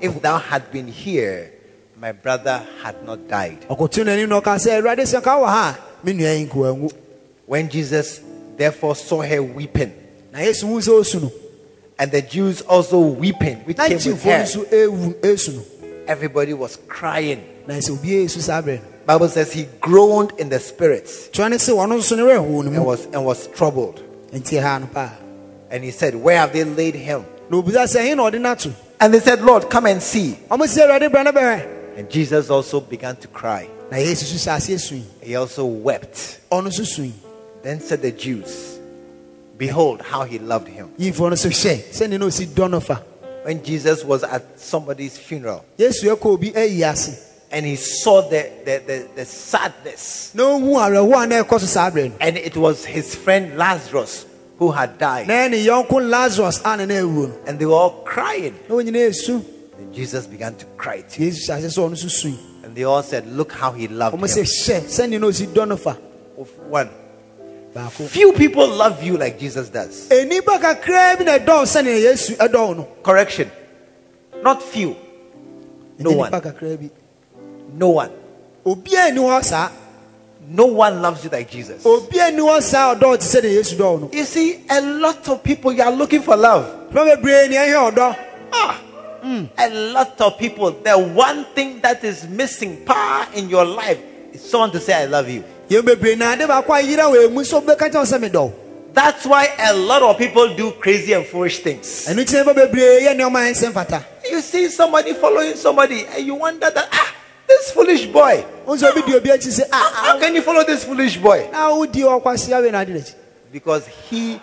if thou had been here, my brother had not died. ɔkoto n'anim na ɔka sɛ awurade sɛ ka wɔ ha a me nua yi nko anwu When Jesus therefore saw her weeping, na yesu hu sɛ osu no and the Jews also weeping, which came with her, nso ewu esu no everybody was crying. Na sɛ obiara esu saa abirɛ no Bible says he groaned in the spirits twerɛ ne sɛ wɔn nso ne werɛ and was and was troubled. nti ɛha no paa And he said, Where have they laid him? na obisa sɛ ɛhe na ɔde no ato And they said, Lord, come and see. ɔmo sɛ awurade brɛ no bɛhwɛ And Jesus also began to cry. na yesu so hyɛ aseɛ sui He also wept. ɔno nso sui Then said the Jews, Behold how he loved him. yifoɔ no so hwɛ sɛne na osi dɔ no When Jesus was at somebody's funeral yesu ɛkɔ obi ayi ase and he saw the, the, the, the sadness, na ohu awerɛhoɔ a na ɛkɔ so saa and it was his friend Lazarus who had died, na ɛne yɔnko lazarus a ne na awuo no and they were all crying. And Jesus began to cry too. yesu hyɛ aseɛ sɛ ɔno And they all said, Look how he loved him. hwɛ sɛne na osi dɔ no fa One. Few people love you like Jesus does. enipa kakraa bi na ɛdɔw sɛne yesu ɛdɔw no Correction. Not few. No one. Nipa kakraa bi No one. obiara ni hɔ saa No one loves you like Jesus. obiara ni hɔ saa ɔdɔw te sɛ de yesu dɔw You see, a lot of people you are looking for love. fɛn bebree ni ɛhwɛ ɔdɔ Ah, a lot of people. The one thing that is missing power in your life is someone to say, I love you. yɛn bebree na ade baako a yira wɔ emu so bɛka kyɛw sɛ mi dɔw That's why a lot of people do crazy and foolish things. ɛnu kyerɛ nipa bebree yɛ nneɛma a ɛnsɛn fata You see somebody following somebody, and you wonder that, ah, this foolish boy. o sɔ obi di obi akyi sɛ How, how can you follow this foolish boy? a o di ɔkwasi awie na adi n'akyi Because he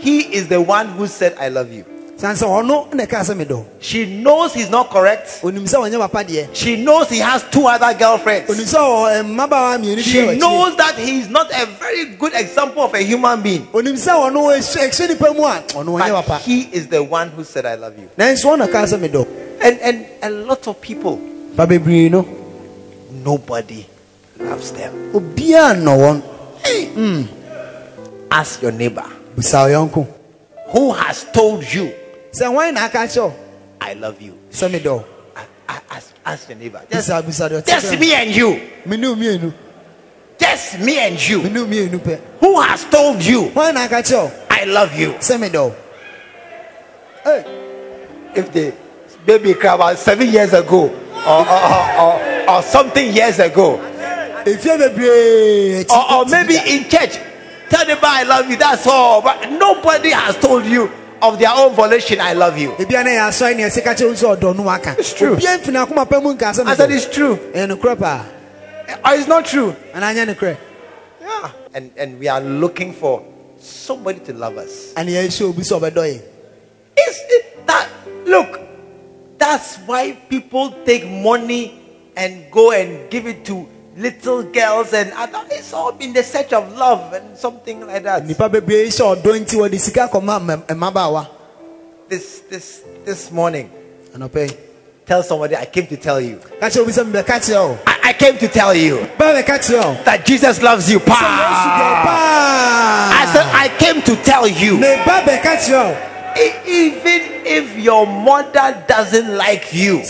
he is the one who said, I love you. sanse ɔno na ɛka sɛ mi dɔw She knows he's not correct. onim sɛ ɔnyɛ papa deɛ She knows he has two other girlfriends. onim sɛ ɔ mmabaawa mmienu bi She knows that he is not a very good example of a human being. onim sɛ ɔno ɛhyɛ ɛhyɛ nipa mu a ɔno ɔnyɛ But he is the one who said, I love you. nanso ɔna ka sɛ mi dɔw And, and a lot of people, ba bebree no nobody loves them. obiara nnɔ wɔn hmm. Ask your neighbor. Who has told you, Say wɔn na kyɛw I love you. dɔw A- a- Ask, ask your neighbor. Just, busa busa deɛ ɔte just sɛ me and you. mi ni mienu Just me and you. ni mienu pɛ Who has told you, wɔn na kyɛw I love you? sɛ mi dɔw ee If the baby cry about seven years ago or, or, or, or, or something years ago, efie bebree ekyi or, or maybe in church, tell them I love you. That's all. But nobody has told you of their own volition. I love you. ebi ana yɛ asɔre ni ɛsɛ kakyɛ nso ɔdɔ no aka It's true. obiara nfin akoma pɛ mu nka sɛ mi I said it's true. Eh, paa Or oh, it's not true. ɛna anya nukurɛ Yeah. And and we are looking for somebody to love us. ɛna yɛ ehyɛ obi sɛ ɔbɛdɔ yɛ It's it, that look. That's why people take money and go and give it to little girls and. It's all in the search of love and something like that. nipa bebree hyɛ ɔdɔ nti wɔde sika kɔma mmɛ- mmabaawa This this this morning, tell somebody I came to tell you. kakyɛ obi sɛ mi bɛ kakyɛ o I, I came to tell you that Jesus loves you. Pa. I said I came to tell you. ne ba bɛ kakyɛ o Even if your mother doesn't like you,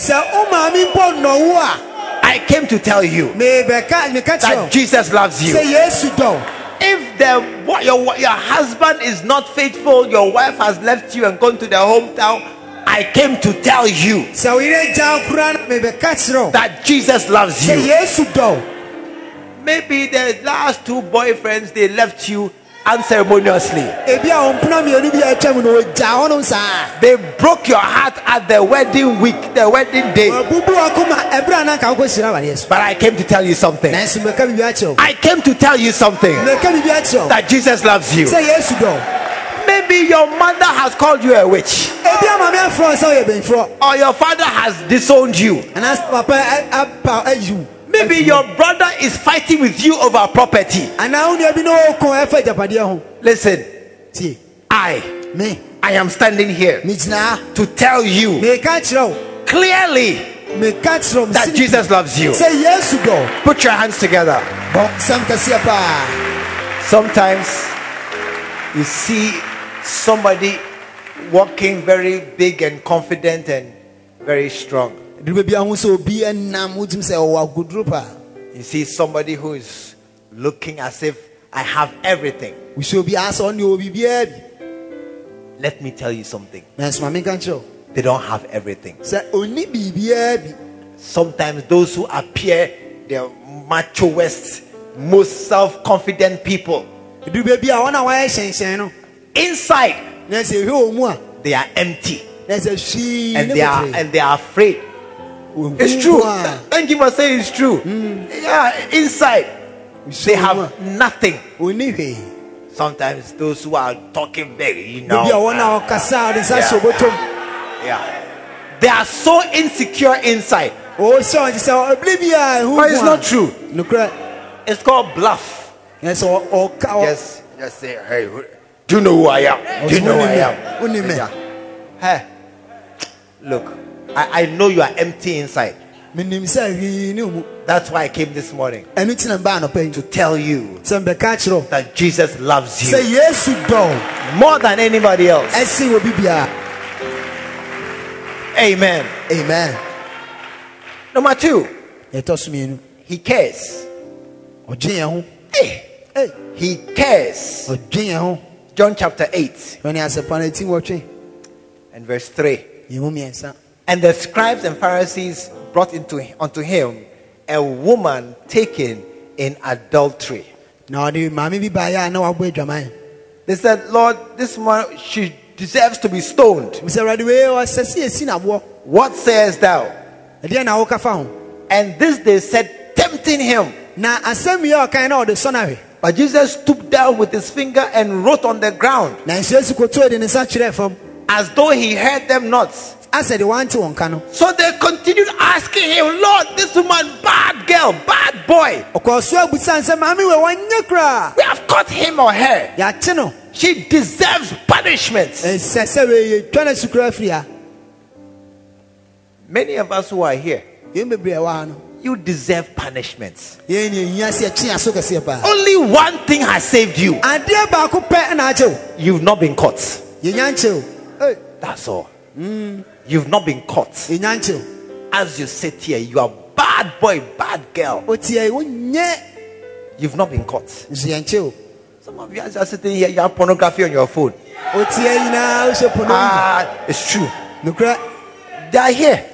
sɛ o maame mpɔ nnɔwo a I came to tell you ne bɛ ka ne kakyɛ that Jesus loves you. sɛ yesu dɔ If the wa- your your husband is not faithful, your wife has left you and gone to the hometown, I came to tell you sɛ o yɛrɛ gya kura na me bɛ kakyɛ o that Jesus loves you. Maybe the last two boyfriends they left you unceremoniously. ebi a wɔn mpona mmienu bi a atwa mu na o gya hɔnom saa They broke your heart at the wedding week, the wedding day. bubu akoma ɛbɛrɛ anan ka akɔ hyira awadeɛ so But I came to tell you something. nanso mɛka bibi akyɛ o I came to tell you something mɛka bibi akyɛ o that Jesus loves you. sɛ yesu dɔ Maybe your mother has called you a witch, ebi ama mi afro sɛ ɔyɛ bɛnfo or your father has disowned you. Anaasɛ papa ɛ- apa ayi wo Maybe your brother is fighting with you over property. anaa wo nua bi ne wɔkɔn ɛfɛ agyapadeɛ Listen, tie. I, me. I am standing here to tell you clearly that Jesus loves you. yesu dɔ. Put your hands together. bɔ nsɛm kɛseɛ paa Sometimes you see somebody walking very big and confident and very strong. Duru baabi a ho sɛ obi ɛnam wotim sɛ ɔwɔ agoduro paa You see somebody who is looking as if I have everything. wohyɛ obi asɛ ɔne ɔwɔ biribiaa bi Let me tell you something. nanso ma menka nkyerɛ wo They don't have everything. sɛ ɔni biribiaa bi Sometimes those who appear the machoest, most self-confident people, duru baabi a wɔn a wɔayɛ hyɛnhyɛn no. Inside na sɛ ɛhwɛ wɔ mu a they are empty. Na sɛ hwii and they are and they are afraid. It's true. Thank you for saying it's true. Yeah, inside they have nothing. Sometimes those who are talking big, you know, wɔn a ɔkasa a ɔde nsa Yeah. yeah, they are so insecure inside. ɔsɛ ɔte sɛ ɛbili bi a But it's not true. It's called bluff. ɔ- ɔka ɔ- Just, just say, hey, do you know who I am? Do you know who I am? Hey, look, I, I know you are empty inside. menim sɛ hwii ne mu That's why I came this morning. Ɛno nti na mbaa to tell you sɛ mbɛka kyerɛ that Jesus loves you. More than anybody else. ɛsen wɔ bibiaa Amen. amen. Number two, yɛtɔ so mmienu. He cares. ho. Eh. Hey, he cares. ɔdwe yɛn ho. John chapter 8 ɔne asɛpa no ati and verse 3. Yɛn mu mmiɛnsa And the scribes and Pharisees brought into unto him a woman taken in adultery. na ɔde maame bi baeɛ a na wabɔ adwaman They said, Lord, this woman she deserves to be stoned. sɛ awurade wei ɔsɛ sɛ yɛsi naboɔ What sayest thou? ɛdeɛ na woka fa ho And this they said, tempting him. na asɛm wie a ɔkae na ɔde sɔ no ahwɛ But Jesus stooped down with his finger and wrote on the ground, na nso yesu kotoo de ne nsa kyerɛɛ fam as though he heard them not. Asɛ de wante wɔn ka no So they continued asking him, Lord, this woman, bad girl, bad boy. so abusa sɛ maame wei wɔnyɛ koraa We have caught him or her. no She deserves punishment. ɛsɛ sɛ wei yɛtwa no asukura afiri ha Many of us who are here, yɛn bebree a ɛwɔ ha no you deserve punishment. yɛn ne ɛhia sɛ yɛkye aso kɛseɛ paa Only one thing has saved you. adeɛ baako pɛ na agye wo You've not been caught. That's all. You've not been caught. As you sit here, you are bad boy, bad girl. You've not been caught. Some of you are just sitting here, you have pornography on your phone. ɔtie nyinaa wohyɛ pono Ah, it's true. They are here,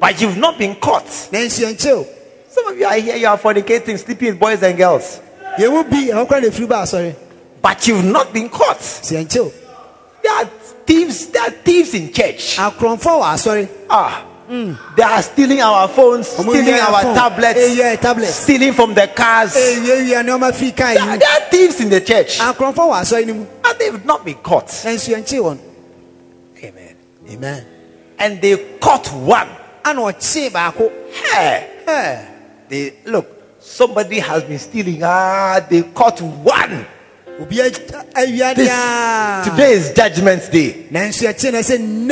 but you've not been caught. na nso yɛnkye Some of you are here, you are fornicating, sleeping with boys and girls, yɛn mu bi ɛhɔ kora na ɛfiri ba asɔre but you've not been caught. There are thieves, there are thieves in church. wɔ asɔre Ah, they are stealing our phones, stealing our phone. tablets, Eyẹ tablet. stealing from the cars. There ɛwiawia nneɔma firi kan are, there are thieves in the church, akorɔmfoɔ wɔ asɔre no mu but they've not been caught. ɛnso yɛnkye wɔn Amen. amen And they caught one. ana ɔkyee baako Hey, Ɛ, they look. Somebody has been stealing. Ah, they caught one. This, today is Judgment Day. nanso yɛkyee no sɛ nnɛ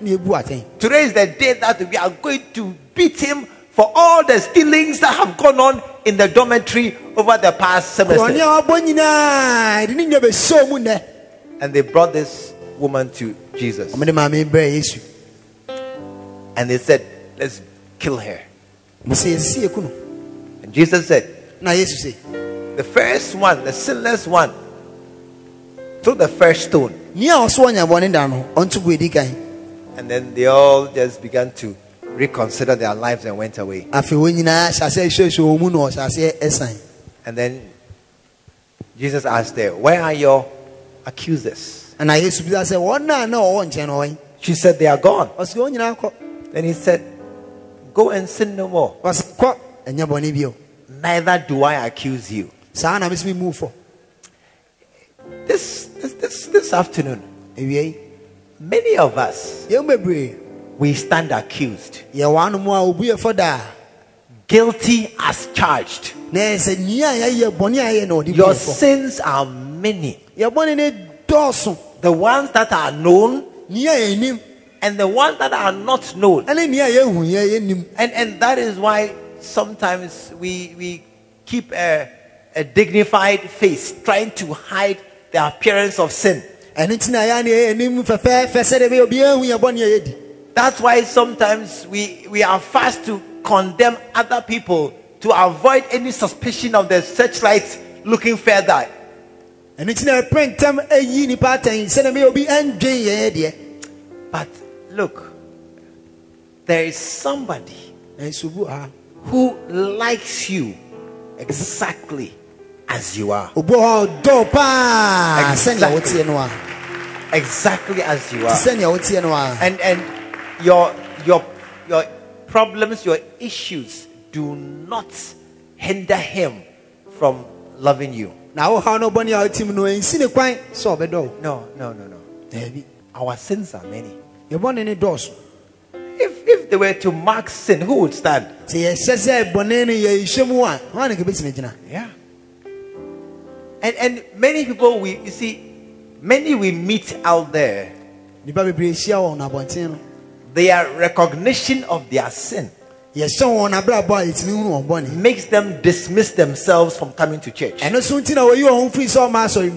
na yɛbu atɛn Today is the day that we are going to beat him for all the stealings that have gone on in the dormitory over the past semester. a wabɔ nyinaa de ne nya bɛhyɛw mu nnɛ And they brought this woman to Jesus. ɔmde maame brɛ yesu And they said, Let's kill her. mo sɛ no And Jesus said, The first one, the sinless one, threw the first stone. ni a ɔso ɔnya bɔne da no ɔnto gu ɛdi kan And then they all just began to reconsider their lives and went away. afei wɔn nyinaa hyɛ aseɛ hwehwɛ wɔ mu na ɔhyɛ aseɛ ɛsan And then Jesus asked her, Where are your accusers? And I bisa sɛ wɔn a na ɔwɔ nkyɛn no ɔwɛn She said, They are gone. ɔsɛ wɔn nyinaa kɔ Then he said, Go and sin no more. ɔsɛ kɔ ɛnyɛ bɔne bio Neither do I accuse you. So na mesɛ memu fɔ This, this this afternoon, many of us, we stand accused, yɛwɔ anom a obu yɛ fɔ daa guilty as charged. na ɛsɛ nea a yɛyɛ bɔne a yɛyɛ na ɔde bu Your sins are many. yɛ bɔne ne dɔɔso The ones that are known nea a yɛnim and the ones that are not known. ɛne nea a yɛhu yɛ yɛnim And, and that is why sometimes we, we keep a, a dignified face, trying to hide the appearance of sin. ɛno nti na yɛa ne yɛyɛ anim fɛfɛɛfɛ sɛdeɛ bɛyɛ obiara hu yɛ bɔne a yɛdi That's why sometimes we, we are fast to condemn other people to avoid any suspicion of the searchlight looking further. ɛno nti na ɛpɛ ntɛm ayi nnipa atɛn sɛdeɛ bɛyɛ obi ɛndwen yɛn deɛ But look, there is somebody ha who likes you exactly as you are. obu hɔ ɔdɔ paa Exactly. sɛnea woteɛ no a Exactly as you are. sɛnea woteɛ no a And and your your your problems, your issues do not hinder him from loving you. no bɔne a wotim no ɛnsi ne kwan sɛ ɔbɛdɔ wo No, no, no, no. Our sins are many. yɛbɔne ne dɔɔso If if they were to mark sin, who would stand? sɛ And and many people we you see, many we meet out there, nnipa bebree hyia wɔn no abɔnten no their recognition of their sin yɛhyɛ wɔn abrabɔ a yɛtumi hunu wɔn bɔne makes them dismiss themselves from coming to church. ɛno so nti na wɔyi wɔn ho firi sɛ ɔma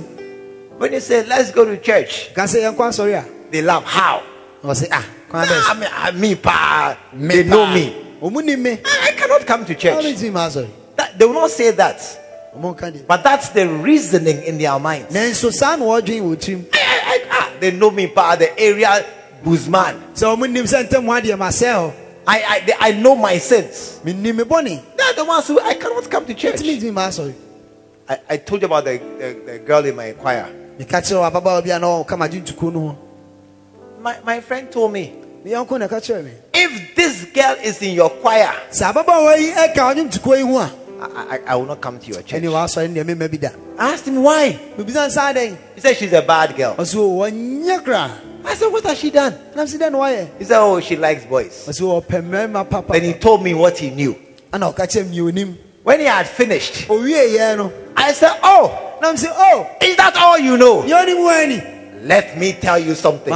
When you say let's go to church, ka sɛ yɛnkɔ asɔre a they laugh. How? ah Nah, I mean, I, me, pa, they know me. ɔmu ni me I, cannot come to church. ɔbɛtumi ma asɔre That, they will not say that, ɔmo nka deɛ but that's the reasoning in their minds. I, nanso saa na wɔdwen wɔ tirim I, I, ah, they know me, pa, the area bushman. So ɔmo nim sɛ ntɛm ho adeɛ I, I, they, I know my sins. menim me bɔne They're the ones who I cannot come to church. ɛtumi tumi ma asɔre I, I told you about the, the, the girl in my choir. meka kyerɛ wɔ ababaawa bi a na ɔka magye ntukuo no ho My, my friend told me, me yɔnko na ɛka kyerɛ me if this girl is in your choir, sɛ ababaawa yi ɛka ɔnye ntukuo yi ho a I, I, I will not come to your church. ɛne wɔasɔre ne deɛ mema bi da I asked him why. mebisa nsa dɛn He said she's a bad girl. ɔsɛ o ɔnyɛ koraa I said, what has she done? nam sɛ dɛn na wayɛ He said, oh, she likes boys. ɔsɛ ɔpɛ mmarima papa Then he told me what he knew. ana ɔka kyerɛ me onim When he had finished, owie yɛ no I said, oh, nam sɛ o is that all you know? yɛ onim wani Let me tell you something.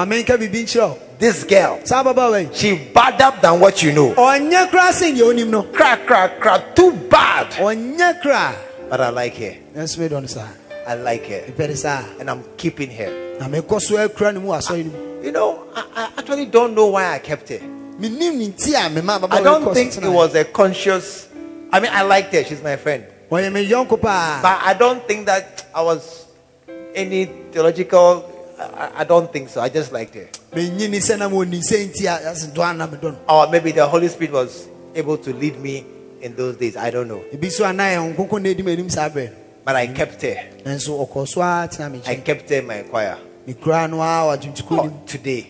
Ma menka biribi nkyerɛ wo This girl, she bad up than what you know. ɔnyɛ koraa sɛ deɛ onim no Crack, crack, crack, too bad. But I like her. nanso medɔ no saa I like her. mepɛ ne saa And I'm keeping her. na mekɔ so akura ne mu wɔ asɔre You know, I, I actually don't know why I kept her. menim ne nti a mema I don't think it was a conscious. I mean, I liked her. She's my friend. ɔyɛ me yɔnko paa But I don't think that I was any theological. I, I- don't think so. I just liked her. menyi ne sɛ na mɔni sɛ nti a ase dɔ ana medɔ no Or maybe the Holy Spirit was able to lead me in those days. I don't know. ebi so ana yɛ nkoko na edi m'anim saa berɛ But I kept it. no nanso ɔkɔ so a tena me I kept her in my choir. mekura no a wadwontukuo Oh, today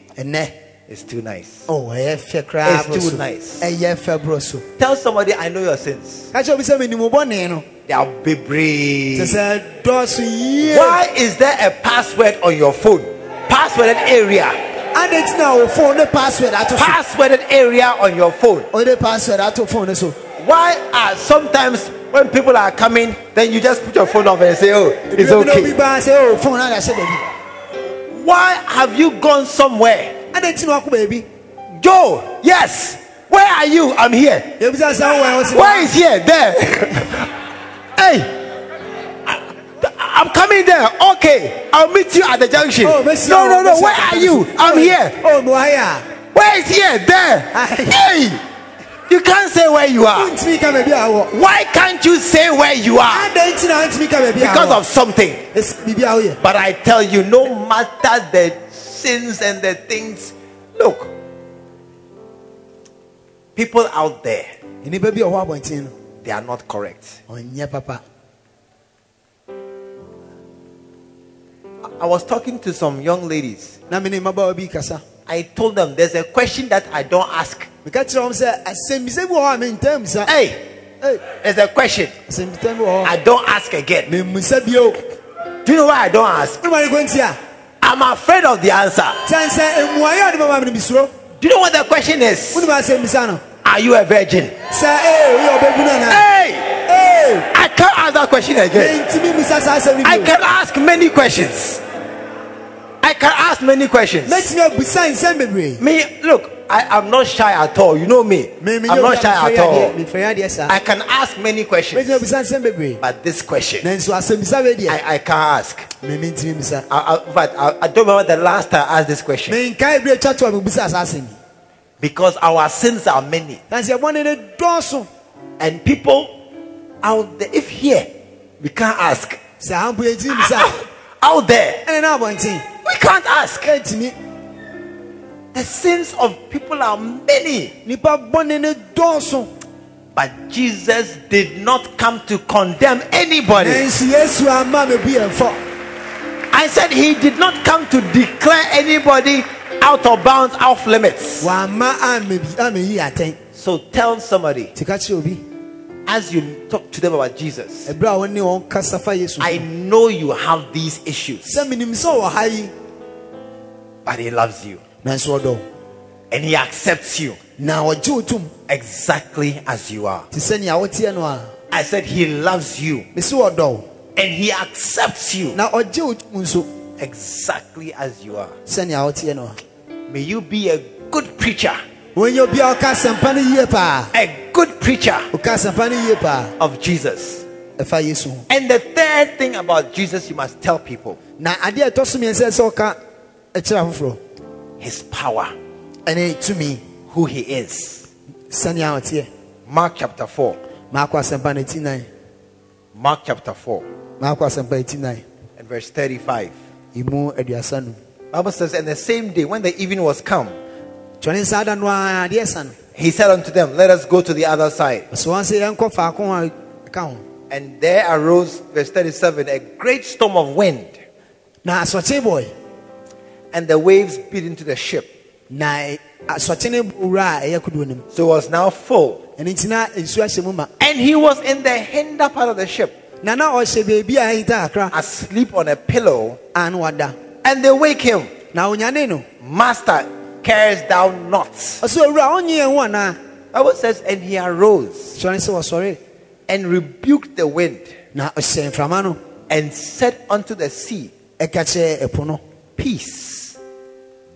is too nice. oh ɛyɛ fɛ koraa It's too nice. ɛyɛ fɛ borɔ so Tell somebody I know your sins. ka kyerɛ obi sɛ menim wo bɔne no They are be brave. sɛ sɛ dɔɔso yie Why is there a password on your phone? Passworded area. ade nti wo phone ne password ato so Passworded area on your phone. Oh, ɔde password ato phone so Why are sometimes when people are coming, then you just put your phone off and say, Oh, it's Ebi na obi okay. baa oh, phone ada hyɛ baabi Why have you gone somewhere? Ade nti na wakɔ baabi Joe, yes. Where are you? I'm here. yɛbisa sɛ wowɛ wo se Where is here? There. (laughs) hey. I'm coming there. Okay. I'll meet you at the junction. Oh, no, no, no. Where are you? I'm oh, here. oh mo ha yɛ Where is here? There. Hey. You can't say where you are. wontumi ka baabi a wɔ Why can't you say where you are? ade nti na wontumi ka baabi a Because of something. Ɛs- biribi a woyɛ But I tell you, no matter the sins and the things, look, people out there, nnipa bi a ɔwɔ abɔnten no they are not correct. Oh, papa I was talking to some young ladies. na mene mmabaawa bi kasa I told them there's a question that I don't ask. meka kyerɛ wɔm sɛ asɛmmisa bi wɔ hɔ a mentam Hey, Hey, there's a question asɛmmisa bi wɔ hɔ I don't ask again. Do you know why I don't ask? Womane kɔnti a I I'm afraid of the answer. kyɛn sɛ eh, mmuayɛ a ɔde bɛma me no misuro Do you know what the question is? wonim asɛm bisa no Are you a virgin? sɛ ee eh, woyɛ ɔbɛbu no anaa Hey! Eh! I can't ask that question again. mentimi misa saa asɛm no I can ask many questions. I can ask many questions. mɛtumi abusa nsɛm bebree Me, look, I am not shy at all. You know me. Me- me- I'm not shy at all. saa I can ask many questions. abusa nsɛm bebree But this question, nanso asɛm bisa wei deɛ I, I can't ask. me I, I, fact, I, I don't remember the last time I asked this question. menkae berɛ twa to a mebusa saa asɛm yi Because our sins are many. na sɛ bɔne no dɔɔso And people out there, if here, we can't ask. (laughs) sɛ ampo yɛntimi bisa Out there, we can't ask. The sins of people are many. nipa bɔne no dɔɔso But Jesus did not come to condemn anybody. nanso yesu ama mebu yɛn fɔ I said he did not come to declare anybody out of bounds, off limits. wama ameyi atɛn So tell somebody as you talk to them about Jesus, ɛberɛ a wɔne wɔn kasa fa yesu I know you have these issues, sɛ menim sɛ wɔ ha yi but he loves you. And he accepts you. Exactly as you are. te sɛ nea woteɛ no a I said he loves you. And he accepts you. Na ɔgye wo tom nso exactly as you are. sɛnea woteɛ no a May you be a good preacher, a ɔka asɛmpa no yie paa a good preacher ɔka asɛmpa no yie paa of Jesus. ɛfa yesu ho And the third thing about Jesus, you must tell people. Na adeɛ a ɛtɔ so mmiɛnsa sɛ ɔka ɛkyerɛ afoforɔ his power, ɛne tumi who he is. Mark chapter 4. maakɔ asɛmpa no ɛti nan Mark chapter 4 maakɔ asɛmpa ɛti nan and verse 35. ɛmu aduasa Bible says, And the same day when the evening was come, he said unto them, Let us go to the other side. ɔsɛ wɔn sɛ yɛnkɔ faako a ɛka ho And there arose, verse 37, a great storm of wind, na asɔkye bɔe and the waves beat into the ship. na ɛ- asɔkye no wura a ɛyɛ kodoɔ So it was now full. ɛno nti na nsuo ahyɛ And he was in the hinder part of the ship, na na ɔhyɛ baabi a asleep on a pillow, a na and they wake him. Master, carest thou not? ɔsɛ owura ɔnye yɛn ho anaa Bible says, and he arose sɔre sɛ wɔsɔre and rebuked the wind na ɔhyɛ mframa no and said unto the sea, ɛka kyerɛ ɛpo no Peace,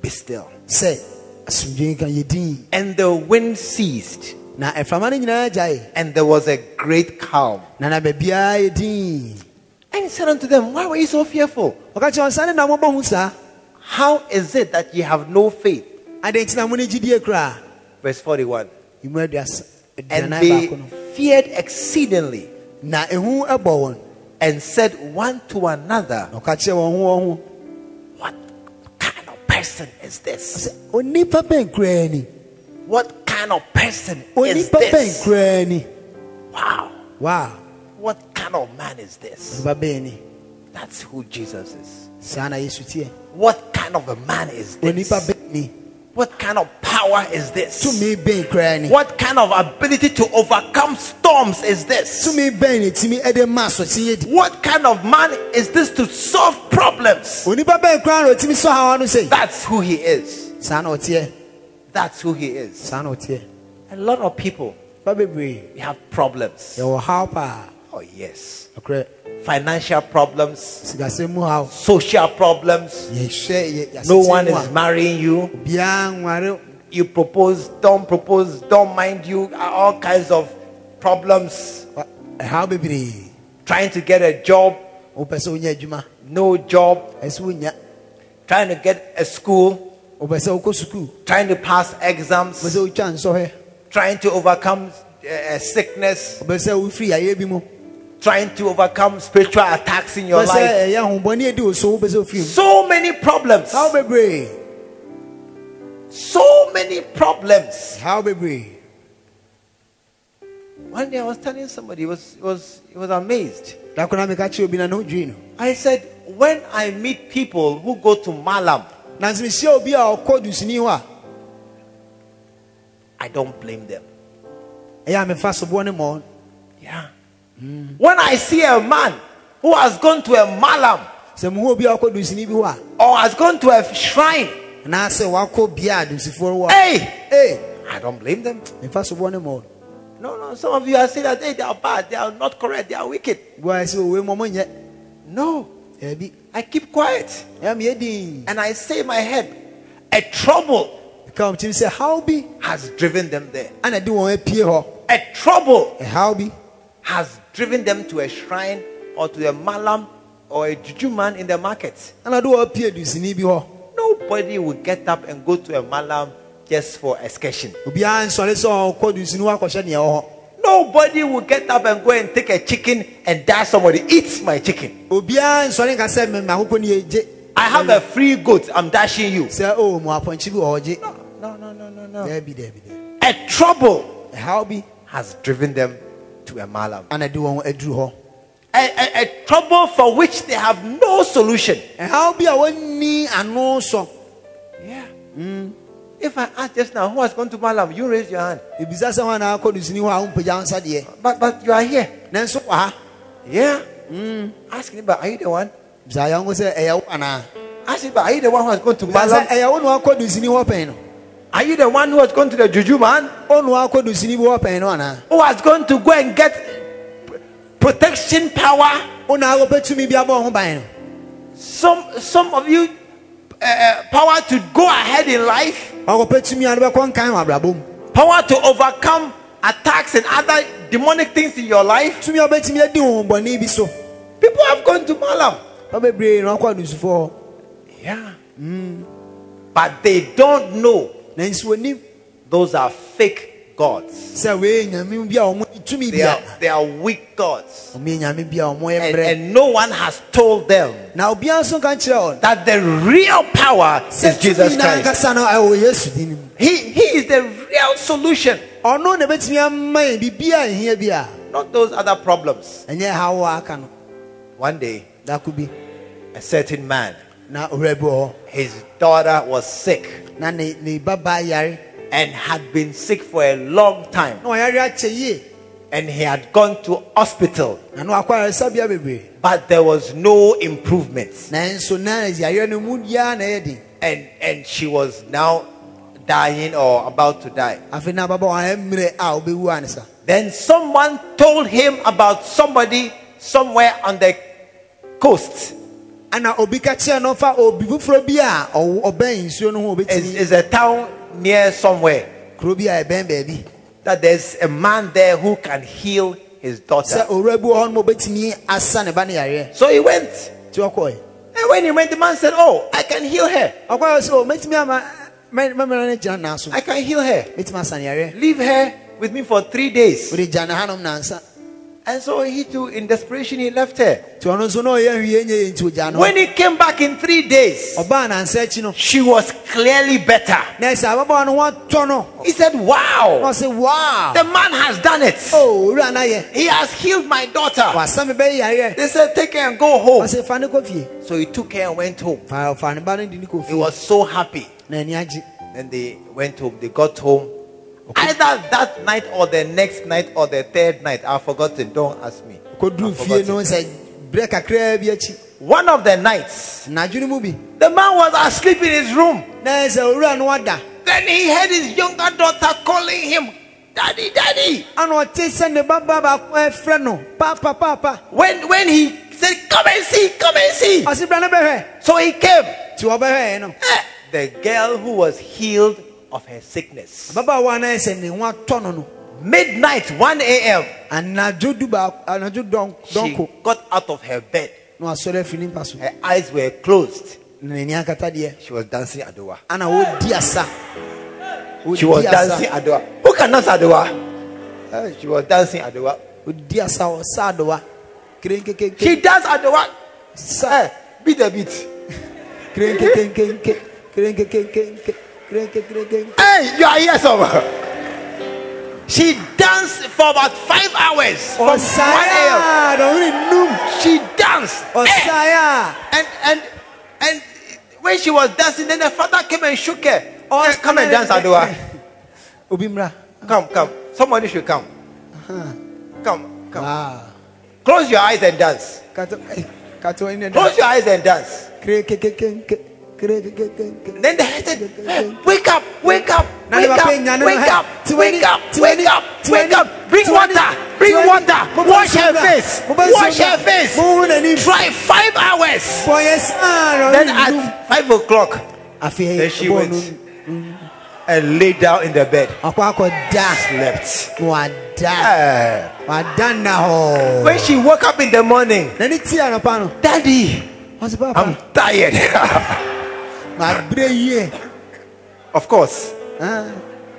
be still. sɛ asomdwe ka yɛdin And the wind ceased, na ɛframa no nyinaa gyae and there was a great calm. na na baabiaa yɛdin And he said unto them, Why were you so fearful? ɔka kyerɛ wɔn na mobɔ ho How is it that ye have no faith? Adɛn nti na mo ne Verse 41. ɛmu aduasa And they feared exceedingly na ɛhu ɛbɔ and said one to another, na ɔka kyerɛ wɔn ho wɔn What kind of person is this? sɛ onipa bɛn koraa ni What kind of person is this? Wow. wow What kind of man is this? onipa bɛn ni That's who Jesus is. saa na yesu What kind of a man is this? What kind of power is this? tumi bɛn koraa ni What kind of ability to overcome storms is this? tumi bɛn ne tumi ɛde ma asɔkye yɛ di What kind of man is this to solve problems? onipa bɛn koraa na otumi sɔ hawa no sɛ That's who he is. That's who he is. A lot of people we have problems. yɛwɔ haw paa Oh yes. ɔkorɛ Financial problems, sikasɛm mu haw social problems. No one is marrying you. You propose, don't propose, don't mind you. All kinds of problems. wa- ɛhaw bebree Trying to get a job, wopɛ sɛ wonya no job. Trying to get a school, wopɛ sɛ wokɔ trying to pass exams, sɛ wotwa nsɔhwɛ trying to overcome uh, sickness, wopɛ sɛ wofiri ayɛ bi mu trying to overcome spiritual attacks in your life. ɛyɛ ahombɔne adi wo so wopɛ sɛ wofiri mu So many problems. haw bebree So many problems. haw bebree One day I was telling somebody, he was, he was, he was amazed. da kona meka kyerɛ obi na na wodwii no I said, when I meet people who go to Malam, I mehyia obi a ɔkɔ dusuni hɔ a I don't blame them. ɛyɛ a mefa soboɔ ne mmɔ Yeah. When I see a man who has gone to a Malam sɛ muhu obi a ɔkɔ dusini bi hɔ a or has gone to a shrine, anaasɛ wakɔ bia a dusifoɔ wɔ a hey, ee I don't blame them. mfa soboɔ ne ma No, no, some of you are saying that hey, they are bad, they are not correct, they are wicked. bua sɛ owe mmɔ monyɛ. No, I keep quiet. Ɛa meyɛ din. And I say in my head, a trouble come tirim sɛ haw bi? has driven them there. ana de wɔn apie hɔ. A trouble ɛhaw bi. has driven them to a shrine or to a malam or a juju man in the market. de wɔn apie dusini bi hɔ Nobody will get up and go to a malam just for excursion. obiara nsɔre sɛ ɔkɔ dusini hɔ akɔhyɛ nea ɛwɔ hɔ Nobody will get up and go and take a chicken and dash somebody. Eat my chicken. obiara nsɔre nka sɛ mmɛmɛ akoko ne yɛgye I have a free goat. I'm dashing you. sɛ o mu apɔnkye bi wɔ ɔgye No, no, no, no, no. daabi A trouble has driven them to a malam. de wɔn aduru hɔ A, a, a trouble for which they have no solution. ɛhaw bi a and no sɔ Yeah. Mm. If I ask just now, who has gone to malam? You raise your hand. ebisa sɛ wɔn na akɔ dusini hɔ a wompagya nsa deɛ But but you are here. Then so ha Yeah. Mm. Ask him, but are you the one? bisa yɛn ko sɛ ɛyɛ wo anaa Ask him, but are you the one who has gone to malam? Are you the one who has gone to the juju man? o na wakɔ dusini bi hɔ pɛn no anaa Who has gone to go and get protection power? o na akɔpɛ tumi bi abɔ ho ban no Some some of you uh, power to go ahead in life, ɔkɔpɛ tumi a no bɛkɔ nkan wɔ abrabɔ mu power to overcome attacks and other demonic things in your life. tumi a wobɛtumi adi honhommɔne bi so People have gone to malam. ɔbebree na ɔkɔ adusufoɔ hɔ Yeah. But they don't know nanso those are fake gods. sɛ wei nyame bi a ɔmo tumi bi They are, they are weak gods. ɔmo yɛ nyame bi a ɔmo yɛ And, and no one has told them na obiara nso ka that the real power is Jesus Christ. ankasa no ɛwɔ yesu din mu He, he is the real solution, ɔno na bɛtumi ama yɛn biribiaa ɛhia not those other problems. ɛnyɛ haw a aka One day, that could be a certain man, na owura bi wɔ hɔ his daughter was sick na ne ne babaa yare and had been sick for a long time. na ɔyare akyɛ yie And he had gone to hospital, na no akɔ ayaresabea bebree but there was no improvement. nanso na yare no mu biara na ɛyɛ den And, and she was now dying or about to die. afei na ababaawa mmerɛ a wobɛwu a Then someone told him about somebody somewhere on the coast. Ana obi ka kyerɛ no fa obi foforɔ bi a ɔbɛn nsuo no ho it's a town near somewhere kuro bi a ɛbɛn baabi that there's a man there who can heal his sɛ daughter. owura bi wɔ hɔ no ma obɛtumi asa ne ba yareɛ So he went. nti ɔkɔe And when he went, the man said, Oh, I can heal her. ɔkɔe sɛ o oh, mɛtumi ama mɛmɛrɛ no gyina naa so I can heal her. mɛtumi asa ne yareɛ Leave her with me for three days. wode gya ne hanom nansa And so he too, in desperation, he left her. nti ɔno nso na ɔyɛ hwie nyɛ yɛ nti ogya no When he came back in three days, ɔbaa nansa akyi no she was clearly better. na ɛsɛ ababaawa no ho atɔ no He said, Wow, ɔsɛ wow the man has done it. o owura He has healed my daughter. wasa me bɛyɛ yareɛ They said, Take her and go home. ɔsɛ fa ne kɔ fie So he took her and went home. fa fa ne ba no de ne kɔ He was so happy. Then they went home. They got home. Either that night or the next night or the third night. I've forgotten. Don't ask me. kɔduru I've fie forgotten. no sɛ berɛ kakraa bi akyi One of the nights, the man was asleep in his room. na sɛ owura Then he heard his younger daughter calling him, Daddy, Daddy. ana ɔte sɛ ne baba baako ɛfrɛ no papa papa When, when he said, Come and see, come and see. ɔse bra ne bɛhwɛ So he came. nti wɔbɛhwɛɛ no Eh, The girl who was healed of her sickness. ababaawa no ayɛ sɛ ne ho atɔ no no Midnight, 1 a.m., anadwo du baako anadwo dɔn she got out of her bed. na wasɔre afiri ne mpa so Her eyes were closed. She was dancing Adowa. asa She was dancing Adowa. Who can dance Adowa? Eh, She was dancing Adowa. She danced Adowa. sa Eh, beat the beat. Hey, you are here somewhere. She danced for about five hours. From 1 a.m. ɔsaeɛ a She danced. Eh, ɔsaeɛ a and and and when she was dancing, then her father came and shook her. Oh, Eh, come and dance Adowa. (laughs) obi mmra Come, come. Somebody should come. Come, come. Ah, Close your eyes and dance. eh, ne Close your eyes and dance. Then the head said, "Hey, Wake up, wake up, wake up, wake up, wake up, wake up, wake up. Bring water, bring water. Wash her face, Mo bá nsuo wash her face. Try five hours. Then at five o'clock, then she went and lay down in the bed. Slept. Ah. na wada wada nna hɔ When she woke up in the morning, n'ani ti anɔpa no Daddy, I'm tired. (laughs) of course, Ah,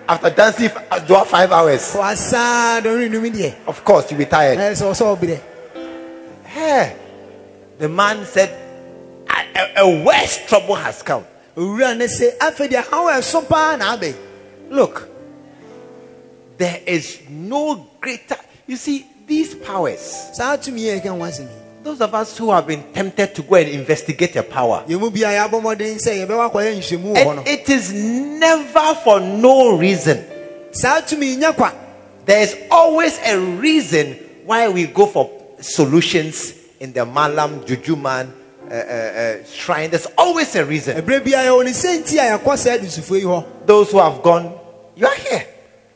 after dancing for about five hours, wasa dɔnni numi deɛ of course you'll be tired. ɛyɛ sɛ ɔsɛ ɔbrɛ Hey, the man said, a, a, worse trouble has come. owura ne se afei deɛ haw ɛso paa na abɛ Look, there is no greater. You see, these powers, saa tumi yɛ ka ho asɛm yi those of us who have been tempted to go and investigate a power, yɛn mu bia yɛabɔ mmɔden sɛ yɛbɛwɔ akɔyɛ nhyɛmu wɔ hɔ and it is never for no reason. saa tumi nyɛ kwa There is always a reason why we go for solutions in the Malam Jujuman uh, uh, uh, shrine. There's always a reason. ɛberɛ bia yɛwɔ ne sɛ nti a yɛkɔ saa adusufoɔ yi hɔ Those who have gone, you are here.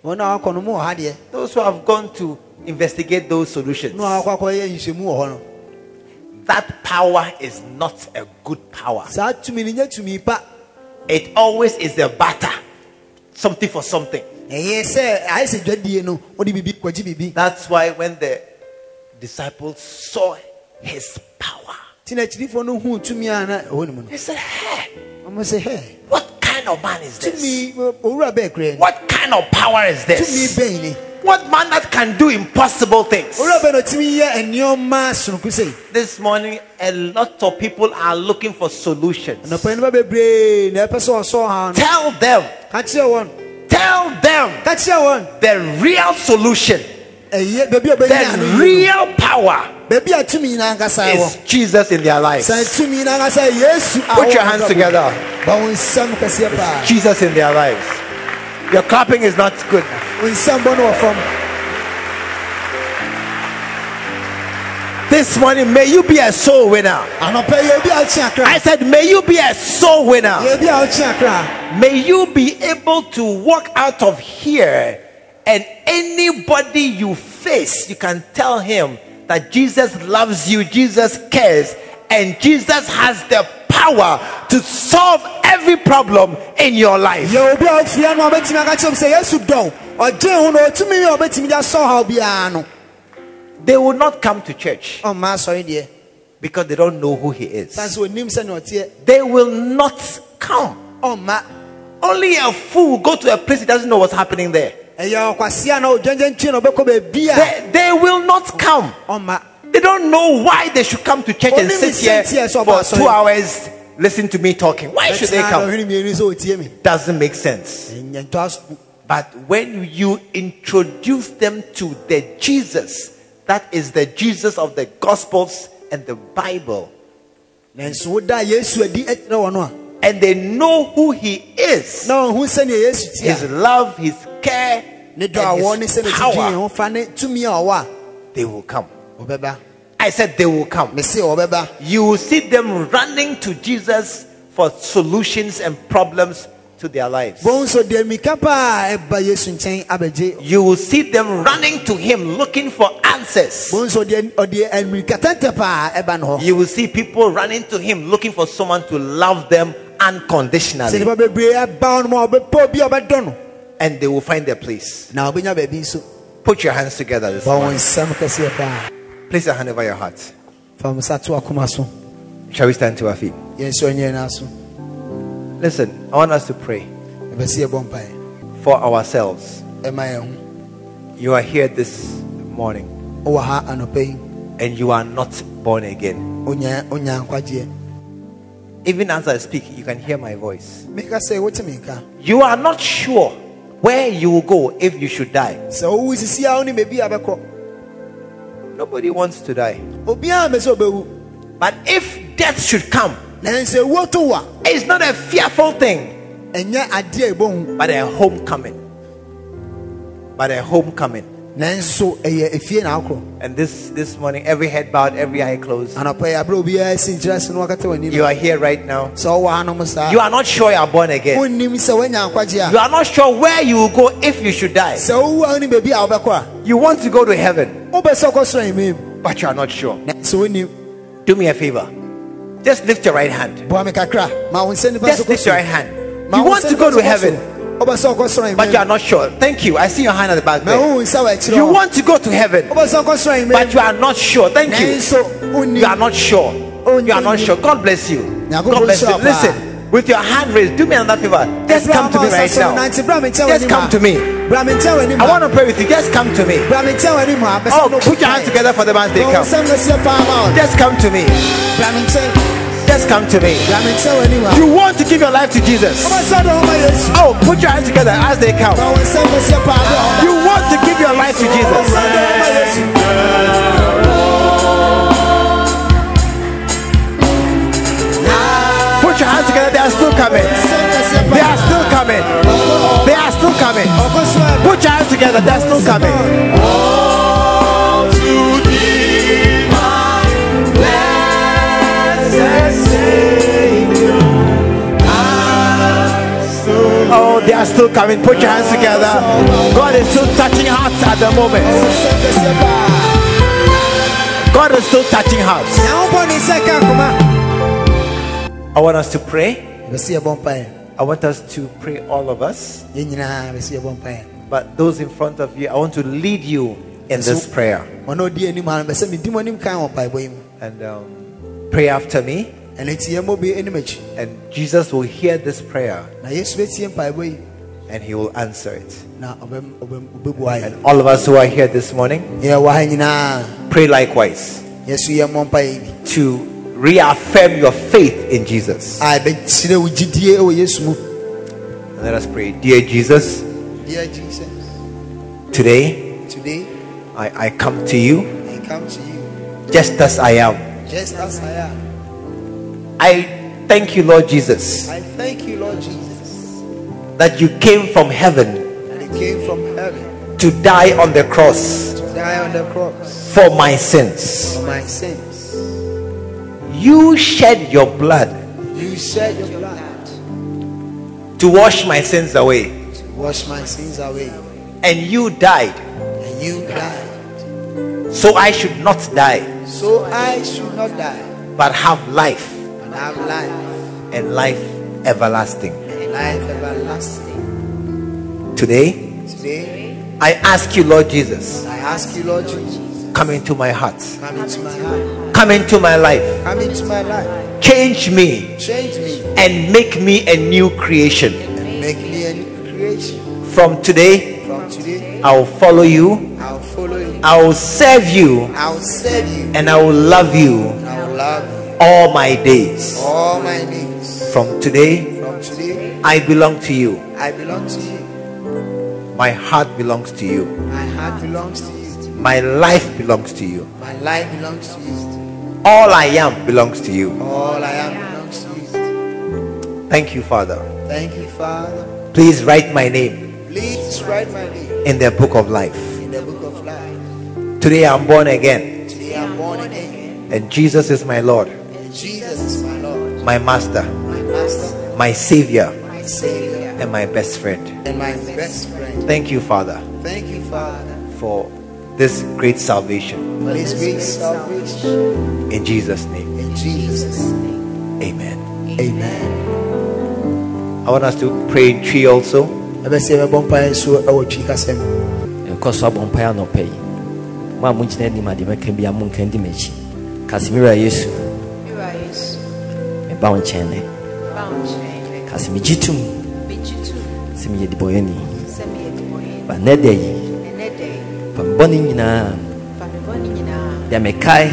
wɔn a wakɔ no mu wɔ ha deɛ Those who have gone to investigate those solutions. That power is not a good power. saa tumi no nyɛ tumi pa It always is a batter, something for something. ɛyɛ sɛ ayɛ sɛ no wode biribi kɔgye biribi That's why when the disciples saw his power, nti na akyirifoɔ no huu tumi a na ɛwɔ ne mu no they said, Hey, what kind of man is this? tumi owura bɛɛ kura ni What kind of power is this? What man that can do impossible things? owura bɛn na ɔtumi yɛ nneɛma sononko sei This morning, a lot of people are looking for solutions. anɔpa no ba bebree na ɛpɛ sɛ ɔsɔ ha no Tell them, ka kyerɛ wɔn tell them. Ka kyerɛ wɔn the real solution, ɛyɛ baabi a ɔbɛnya no the real power no baabi a tumi nyinaa nkasa wɔ is Jesus in their lives. sɛ tumi nyinaa nkasa yɛ yesu a Put your hands together. ba wɔn nsam kɛseɛ paa Jesus in their lives. Your clapping is not good. wɔn nsam bɔ no This morning, may you be a soul winner. anɔpa yi obi a ɔkye akra I said, may you be a soul winner. yɛ obi a ɔkye akra May you be able to walk out of here and anybody you face, you can tell him that Jesus loves you, Jesus cares, and Jesus has the power to solve every problem in your life. yɛ obi a ɔfia no a ɔbɛtumi aka kyerɛ m sɛ yesu dɔn ɔgye ho na ɔtumi yɛ a ɔbɛtumi de asɔ ha biara no They will not come to church ɔmma asɔre deɛ because they don't know who he is. san sɛ ɔnim sɛne ɔteɛ They will not come. Only a fool will go to a place he doesn't know what's happening there. ɛyɛ ɔkwasea na ɔdwandwa ntwie na ɔbɛkɔ baabi a They, they will not come. They don't know why they should come to church and sit here for two hours, listen to me talking. Why should they come? dɔhwene mmienu sɛ ɔtie me Doesn't make sense. ɛnyɛ ntɔ aso But when you introduce them to the Jesus, that is the Jesus of the Gospels and the Bible, nanso woda yesu adi kyerɛ wɔ no a and they know who He is, na ɔhu sɛnea yesu His love, His care, ne dɔ a wɔ ne and His power, ho fa ne tumi a ɔwɔ they will come. I said they will come. You will see them running to Jesus for solutions and problems to their lives. bohu so deɛ mmirika paa a ɛba yesu nkyɛn abɛgye You will see them running to him looking for answers. bohu so deɛ ɔde mmirika tɛntɛ paa ɛba ne hɔ You will see people running to him looking for someone to love them unconditionally. nipa bebree ɛba hɔ no ma ɔbɛpɛ obi a ɔbɛdɔ no And they will find their place. na ɔbɛnya baabi Put your hands together this ba morning. wɔn nsɛm kɛseɛ paa Place your hand over your heart. fa mo sa to akoma so Shall we stand to our feet? ɔnyɛ Listen, I want us to pray ɛbɛ sɛ yɛbɔ mpaeɛ for ourselves. ɛma yɛn ho You are here this morning wowɔ ha anɔpa and you are not born again. wonya wonya nkwagyeɛ Even as I speak, you can hear my voice. meka sɛ wote me nka You are not sure where you will go if you should die. Nobody wants to die. obiara mɛ sɛ ɔbɛwu But if death should come, nanso ewuo to wo it's not a fearful thing, ɛnyɛ adeɛ a ɛbɔhu but a homecoming. But a homecoming. Nanso ɛyɛ efie na akorɔ And this, this morning, every head bowed, every eye closed. anɔpɛ yi aberɛ obiara si nkyerɛ se no wakata w'anim You are here right now. sɛ wowɔ hanom saa You are not sure you are born again. wonnim sɛ woanya nkwagye You are not sure where you will go if you should die. sɛ wowu a wonim baabi a wobɛkɔ a You want to go to heaven, wobɛ sɛ wokɔ soro anyimam but you are not sure. Do me a favor. Just lift your right hand. boa me kakra ma wo nsa nipa so Just lift your right hand. You want to go to heaven, soro. wobɛ sɛ wokɔ soro but you are not sure. Thank you. I see your hand at the back there. wohu nsa wɔ akyirɛ You want to go to heaven, wobɛ sɛ wokɔ soro but you are not sure. Thank you. You are not sure. You are not sure. God bless you. God bless you. Listen, with your hand raised, do me another favor. Just come to me right now. Just come to me. I want to pray with you. Just come to me. Oh, put your hands together for the man they come. Just come to me. Just come to me. You want to give your life to Jesus. Oh, put your hands together as they come. You want to give your life to Jesus. Are still coming. Put your hands together. God is still touching hearts at the moment. God is still touching hearts. I want us to pray. I want us to pray, all of us. But those in front of you, I want to lead you in this prayer. ɔno ɔdi anim ha no bɛ sɛ medi mo anim kan wɔ mpaebɔ yi mu And um, pray after me. ɛno nti yɛmmɔ bi anim And Jesus will hear this prayer na yesu bɛtie mpaebɔ yi and he will answer it. na ɔbɛm- ɔbɛm- ɔbɛbua yɛ And all of us who are here this morning, yɛwɔ ha nyinaa pray likewise to reaffirm your faith in Jesus. a ɛbɛkyerɛ wo gyidie wɔ yesu mu And let us pray. Dear Jesus, Dear Jesus, today today I, I come to you I come to you just as I am. just as I am. I thank you, Lord Jesus, I thank you, Lord Jesus, that you came from heaven that you came from heaven to die on the cross to die on the cross for my sins. for my sins. You shed your blood You shed your blood to wash my sins away, to wash my sins away, and you died and you died. so I should not die So I should not die, but have life but have life, and life everlasting. Life everlasting. Today, Today, I ask you, Lord Jesus, I ask you, Lord Jesus, come into my heart, come into my heart, come into my life, come into my life, change me, change me, and make me a new creation. and make me a new creation. From today, From today, I will follow you, I'll follow you, I will serve you, I'll serve you, and I will love you and I will love you all my days. all my days. From today, From today, I belong to you. I belong to you. My heart belongs to you. My heart belongs to you. My life belongs to you. My life belongs to you. All I am belongs to you. All I am belongs to you. Thank you, Father. Thank you, Father. Please write my name Please write my name in the book of life. in the book of life. Today I'm born again, Today I'm born again. and Jesus is my Lord, And Jesus is my Lord, my Master, my Savior, my Savior, and my best friend. and my best friend. Thank you, Father, Thank you, Father, for this great salvation. for this great salvation. In Jesus' name, In Jesus' name. amen. Amen. I want us to pray in Twi also. ɛbɛsɛ yɛbɛbɔ mpaeɛ nso ɛwɔ twi kasɛm ɛkɔ so abɔ mpaeɛ anɔpɛ yi mo a mogyina anim adeɛ mɛka bi monka di m'akyi kasemira yesu Ewura Yesu, meba wo nkyɛn nɛ ba wo nkyɛn. kase megye tom Megye tom sɛ meyɛ dibɔyɛni sɛ meyɛ debɔyɛni. ba nnɛ da yi fa me bɔne nyinaa fa me bɔne nyinaa, deɛ mekae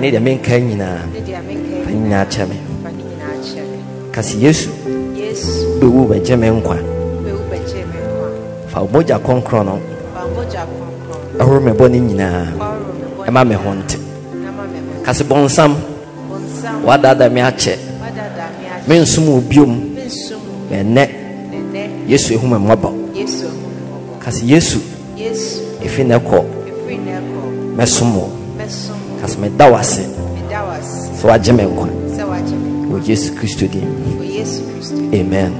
ne deɛ menkae nyinaa fa ne nyinaa kyɛ me fa ne nyinaa kyɛ me. kase yesu. Bɛwu bɛgye me nkwa. Bɛwu bɛgye me nkwa. fa wo mogya kɔnkrɔn no. Fa wo mogya kronkron, ɛhoro me bɔne nyinaa ɔhoro me bɔne ɛma me ho nte kase bɔnsam Bonsam, wadaadaa me akyɛ wadada me akyɛ. Mensom wo biom. Mensum ɛnnɛ nnɛ. yesu ehu me mmɔbɔ Yesu ahu me mmɔbɔ. kase yesu Yesu, ɛfiri na ɛkɔ ɛfiri na ɛkɔ mɛsom wo kasi meda wo ase. Meda wo ase. Sɛ wagye me nkwa. Sɛ woagye me wɔ yesu kristo din. Wɔ yesu kristo amen.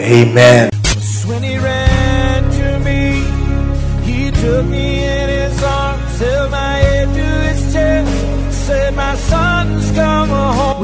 Amen. When he ran to me, he took me in his arms, held my head to his chest, said, My son's come home.